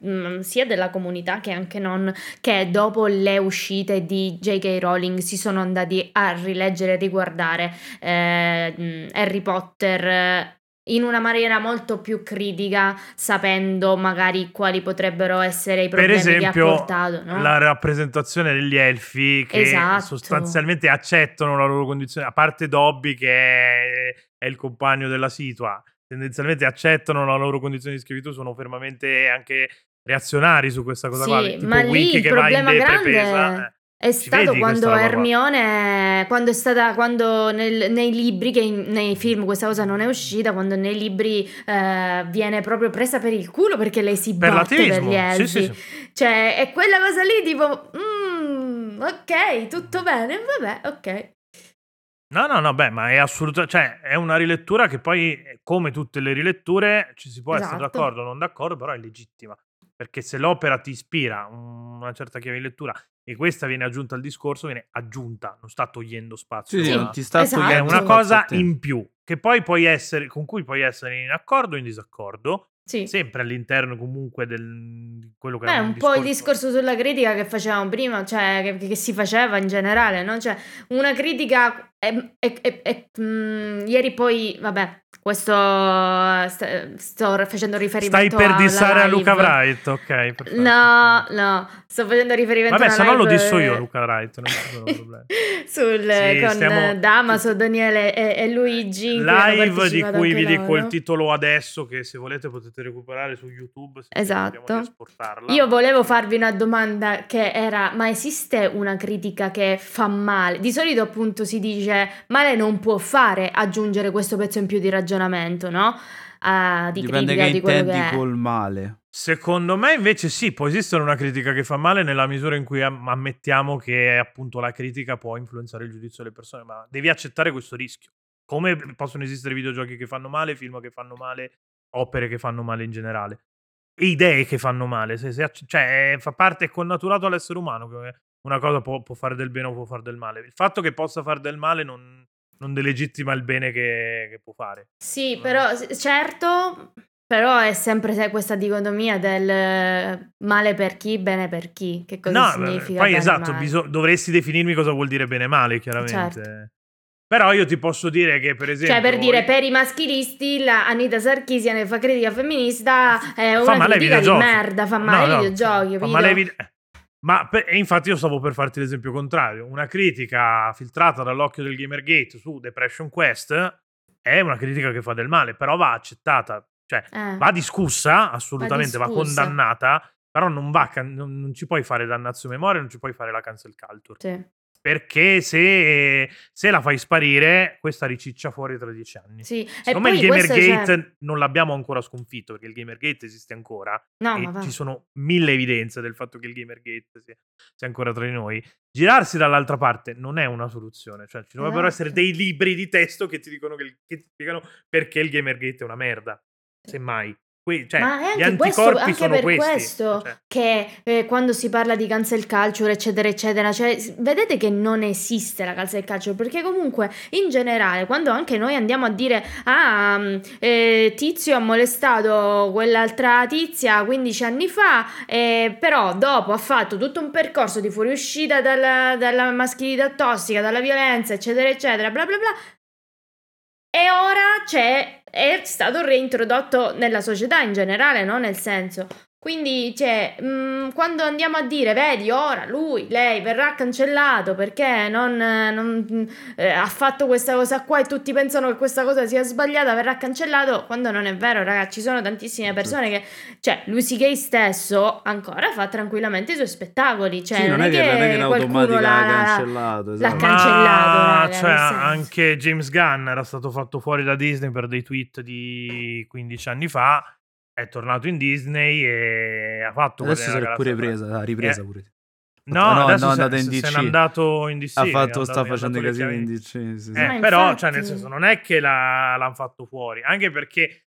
eh, sia della comunità che anche non, che dopo le uscite di J.K. Rowling si sono andati a rileggere e riguardare eh, Harry Potter in una maniera molto più critica, sapendo magari quali potrebbero essere i problemi per esempio, che ha portato. No? La rappresentazione degli elfi che esatto. sostanzialmente accettano la loro condizione, a parte Dobby che è, è il compagno della situa, tendenzialmente accettano la loro condizione di schiavitù, sono fermamente anche reazionari su questa cosa sì, qua. Tipo ma Wiki che va in grande... presa. Eh. È stato quando Hermione, quando è stata, quando nel, nei libri, che in, nei film questa cosa non è uscita, quando nei libri eh, viene proprio presa per il culo perché lei si per batte per gli elfi. Sì, sì, sì. Cioè, è quella cosa lì tipo, mm, ok, tutto bene, vabbè, ok. No, no, no, beh, ma è assolutamente, cioè, è una rilettura che poi, come tutte le riletture, ci si può esatto. essere d'accordo o non d'accordo, però è legittima. Perché se l'opera ti ispira una certa chiave di lettura e questa viene aggiunta al discorso, viene aggiunta, non sta togliendo spazio. Sì, sì, ti sta esatto. togliendo è una cosa in più, che poi puoi essere, con cui puoi essere in accordo o in disaccordo, sì. sempre all'interno comunque del, di quello che è un, po' il discorso sulla critica che facevamo prima, cioè che, che si faceva in generale, no? Cioè, una critica è, è, è, è mm, ieri poi, vabbè, questo st- sto facendo riferimento Stai per dissare a Luca Wright, ok? Perfetto. No, no, sto facendo riferimento Vabbè, se no lo disso io Luca Wright, non ci sono problemi. <laughs> Sul, sì, con stiamo... Damaso, Daniele e, e Luigi. Live di cui vi dico il titolo adesso, che se volete potete recuperare su YouTube. esatto. Io volevo farvi una domanda che era, ma esiste una critica che fa male? Di solito appunto si dice, ma lei non può fare aggiungere questo pezzo in più di ragionamento ragionamento, no? Uh, di Dipende critica che di quello che è. col male. Secondo me invece sì, può esistere una critica che fa male nella misura in cui ammettiamo che appunto la critica può influenzare il giudizio delle persone, ma devi accettare questo rischio. Come possono esistere videogiochi che fanno male, film che fanno male, opere che fanno male in generale. Idee che fanno male, se, se, cioè fa parte, è connaturato all'essere umano che una cosa può, può fare del bene o può fare del male. Il fatto che possa fare del male non, non delegittima il bene che, che può fare. Sì, però certo, Però è sempre questa dicotomia del male per chi, bene per chi. Che cosa no, significa? Poi esatto, bisog- dovresti definirmi cosa vuol dire bene male, chiaramente. Certo. Però io ti posso dire che, per esempio. Cioè, per dire, per i maschilisti, la Anita Sarkisian che fa critica femminista è una fa critica di merda, fa male no, no, videogiochi. Fa male vid- ma per, e infatti io stavo per farti l'esempio contrario. Una critica filtrata dall'occhio del Gamergate su Depression Quest è una critica che fa del male, però va accettata, cioè eh. va discussa, assolutamente, va, discussa. va condannata, però non, va, non, non, ci puoi fare dannazio memoria, non ci puoi fare la cancel culture. Sì perché se, se, la fai sparire, questa riciccia fuori tra dieci anni. Sì. Secondo me il Gamergate cioè... non l'abbiamo ancora sconfitto, perché il Gamergate esiste ancora. No, ci sono mille evidenze del fatto che il Gamergate sia, sia, ancora tra di noi. Girarsi dall'altra parte non è una soluzione. Cioè, ci dovrebbero esatto. essere dei libri di testo che ti dicono che, che ti spiegano perché il Gamergate è una merda. Semmai. Que- cioè, Ma è anche, questo, anche per questi. questo cioè. che eh, quando si parla di cancel culture, eccetera, eccetera, cioè, vedete che non esiste la cancel culture, perché comunque in generale, quando anche noi andiamo a dire ah, mm, eh, Tizio ha molestato quell'altra tizia 15 anni fa, eh, però dopo ha fatto tutto un percorso di fuoriuscita dalla, dalla maschilità tossica, dalla violenza, eccetera, eccetera, bla bla bla, e ora c'è, è stato reintrodotto nella società in generale, no? Nel senso, quindi, cioè, mh, mm, quando andiamo a dire, vedi, ora lui, lei verrà cancellato perché non, non eh, ha fatto questa cosa qua e tutti pensano che questa cosa sia sbagliata, verrà cancellato, quando non è vero, ragazzi, ci sono tantissime persone che, cioè, lui C.K. stesso ancora fa tranquillamente i suoi spettacoli, cioè, sì, non, non, è che, non è che in automatica l'ha cancellato, esatto. l'ha cancellato. Ma, raga, cioè, anche James Gunn era stato fatto fuori da Disney per dei tweet di 15 anni fa è tornato in Disney e ha fatto adesso si è pure presa, ha ripresa eh. pure. No, no, adesso no, è andato in DC. Se n'è andato in DC. Ha fatto, sta facendo i casini in DC. Sì, sì. Eh, però, infatti... cioè, nel senso, non è che la, l'hanno fatto fuori, anche perché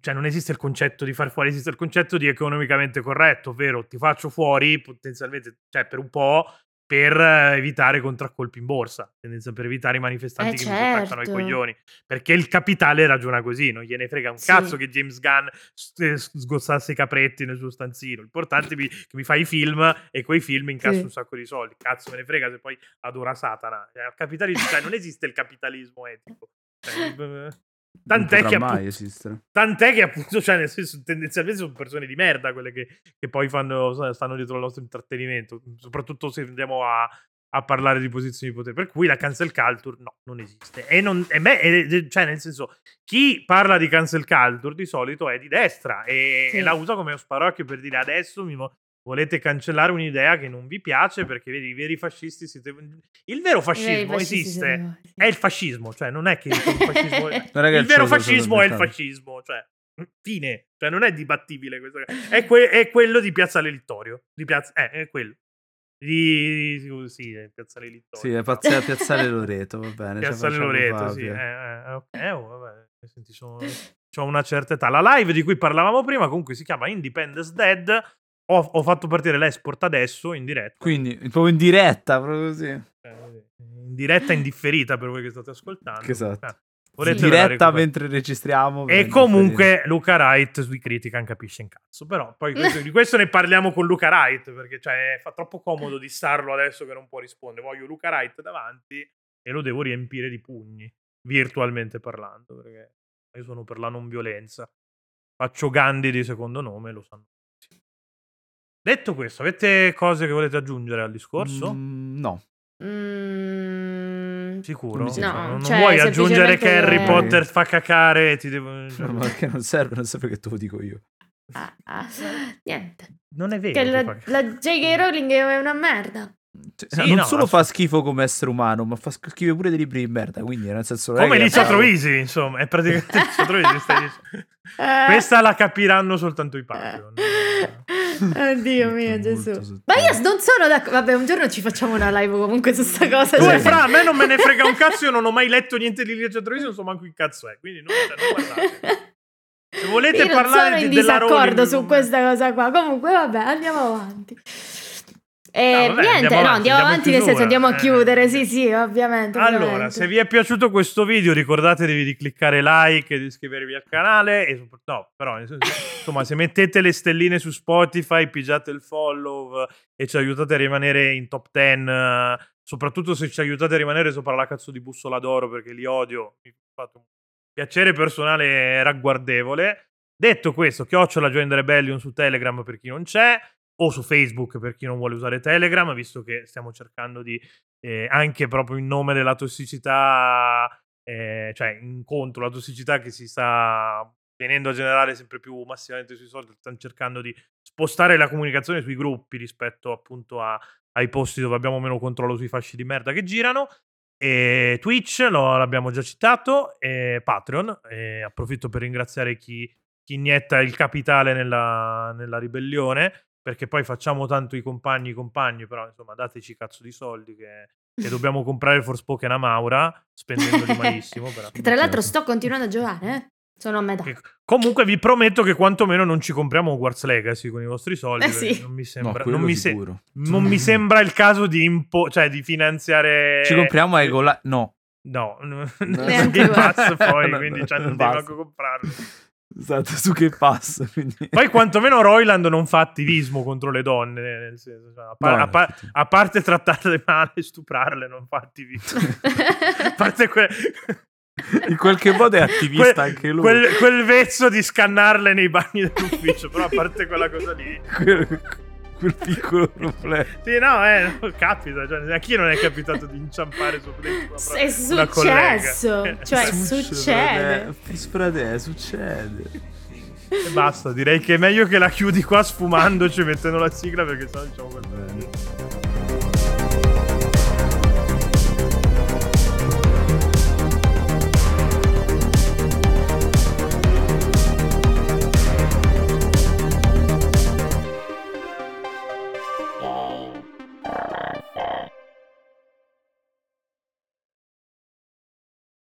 cioè, non esiste il concetto di far fuori, esiste il concetto di economicamente corretto, ovvero ti faccio fuori potenzialmente, cioè per un po', per evitare contraccolpi in borsa, per evitare i manifestanti eh che certo. si attaccano ai certo. coglioni. Perché il capitale ragiona così, non gliene frega un sì. cazzo che James Gunn eh, sgozzasse i capretti nel suo stanzino. L'importante è che mi fai i film e quei film incasso sì. un sacco di soldi. Cazzo me ne frega se poi adora Satana. Cioè, capitalismo, cioè, non esiste il capitalismo etico. Cioè, <laughs> Tant'è che, appunto, tant'è che, appunto, cioè, nel senso, tendenzialmente sono persone di merda quelle che, che poi fanno, stanno dietro al nostro intrattenimento, soprattutto se andiamo a, a, parlare di posizioni di potere. Per cui la cancel culture no, non esiste. E, non, e me, e, cioè, nel senso, chi parla di cancel culture di solito è di destra e, sì. e la usa come sparocchio per dire adesso mi, volete cancellare un'idea che non vi piace perché vedi i veri fascisti siete il vero fascismo esiste. siete... è il fascismo cioè non è che il, <laughs> fascismo è... il vero fascismo è il fascismo cioè fine. Cioè non è dibattibile questo è, que- è quello di Piazzale Littorio di piazza eh, è quello. Di sì, è Piazzale Littorio sì è Piazzale, piazzale <laughs> Loreto va bene Piazzale Loreto sì eh, eh, eh, oh, vabbè senti sono ho una certa età. La live di cui parlavamo prima comunque si chiama Independence Dead ho, ho, fatto partire l'esport adesso in diretta. Quindi, proprio in diretta, proprio così. Eh, in diretta indifferita per voi che state ascoltando. Esatto. Eh, in diretta mentre registriamo. E comunque Luca Wright sui Critican capisce in cazzo. Però poi questo, di questo ne parliamo con Luca Wright perché cioè, fa troppo comodo di starlo adesso che non può rispondere. Voglio Luca Wright davanti e lo devo riempire di pugni, virtualmente parlando, perché io sono per la non violenza. Faccio Gandhi di secondo nome, lo sanno Detto questo, avete cose che volete aggiungere al discorso? Mm, no. Mm, Sicuro? No, non cioè, vuoi aggiungere che Harry Potter fa cacare? Ti devo... <laughs> No, ma che non serve, non serve che te lo dico io. Ah, ah, niente. Non è vero. Che la, la J.K. Rowling è una merda. Cioè, sì, non no, solo fa schifo come essere umano, ma fa schifo pure dei libri di merda. Quindi, nel senso, come Lizzo Troisi, insomma, è praticamente <laughs> Lizzo Troisi. Questa la capiranno soltanto i Patreon. <laughs> <laughs> Oddio mio Gesù. Ma io non sono d'accordo. Vabbè, un giorno ci facciamo una live comunque su sta cosa. Tu cioè... fra, a me non me ne frega un <laughs> cazzo, io non ho mai letto niente di Lizzo Troisi, non so manco chi cazzo è. Quindi non, non Se volete io parlare non sono in disaccordo su questa cosa qua. Comunque, vabbè, andiamo avanti. E no, vabbè, niente, andiamo no, andiamo avanti, nel senso andiamo a chiudere, sì, sì, ovviamente. Allora, ovviamente. se vi è piaciuto questo video, ricordatevi di cliccare like e di iscrivervi al canale. E, no, però, insomma, se mettete le stelline su Spotify, pigiate il follow e ci aiutate a rimanere in top 10, soprattutto se ci aiutate a rimanere sopra la cazzo di bussola d'oro, perché li odio. Mi ha fatto un piacere personale ragguardevole. Detto questo, chiocciola Join the Rebellion su Telegram per chi non c'è o su Facebook per chi non vuole usare Telegram, visto che stiamo cercando di, eh, anche proprio in nome della tossicità, eh, cioè contro la tossicità che si sta venendo a generare sempre più massivamente sui social, stanno cercando di spostare la comunicazione sui gruppi rispetto appunto a, ai posti dove abbiamo meno controllo sui fasci di merda che girano. E Twitch lo, l'abbiamo già citato, e Patreon, e approfitto per ringraziare chi, chi inietta il capitale nella, nella ribellione perché poi facciamo tanto i compagni i compagni, però insomma dateci cazzo di soldi che, che dobbiamo comprare Forspoken a Maura, spendendoli <laughs> malissimo. Che tra l'altro sto continuando a giocare, eh? Sono a metà. Che, comunque vi prometto che quantomeno non ci compriamo Hogwarts Legacy con i vostri soldi. Eh sì. Non mi sembra, no, non, mi se- non mi sembra il caso di, impo- cioè, di finanziare... Ci compriamo Egola... No. No, <laughs> neanche Pass poi, <laughs> quindi cioè, non devo manco comprarlo. Esatto, su che passa. <laughs> Quindi... Poi quantomeno Royland non fa attivismo contro le donne, nel senso, cioè, a, par- no, a, par- a, parte trattarle male, stuprarle, non fa attivismo. <laughs> a parte que- In qualche modo è attivista quel, anche lui. Quel, quel, vezzo di scannarle nei bagni dell'ufficio, però a parte quella cosa lì <laughs> quel piccolo problema. Sì, no, eh, capita. Cioè, a chi non è capitato di inciampare su dentro È successo. Cioè, succede. Frate, succede. E basta, direi che è meglio che la chiudi qua sfumandoci mettendo la sigla perché sennò diciamo quel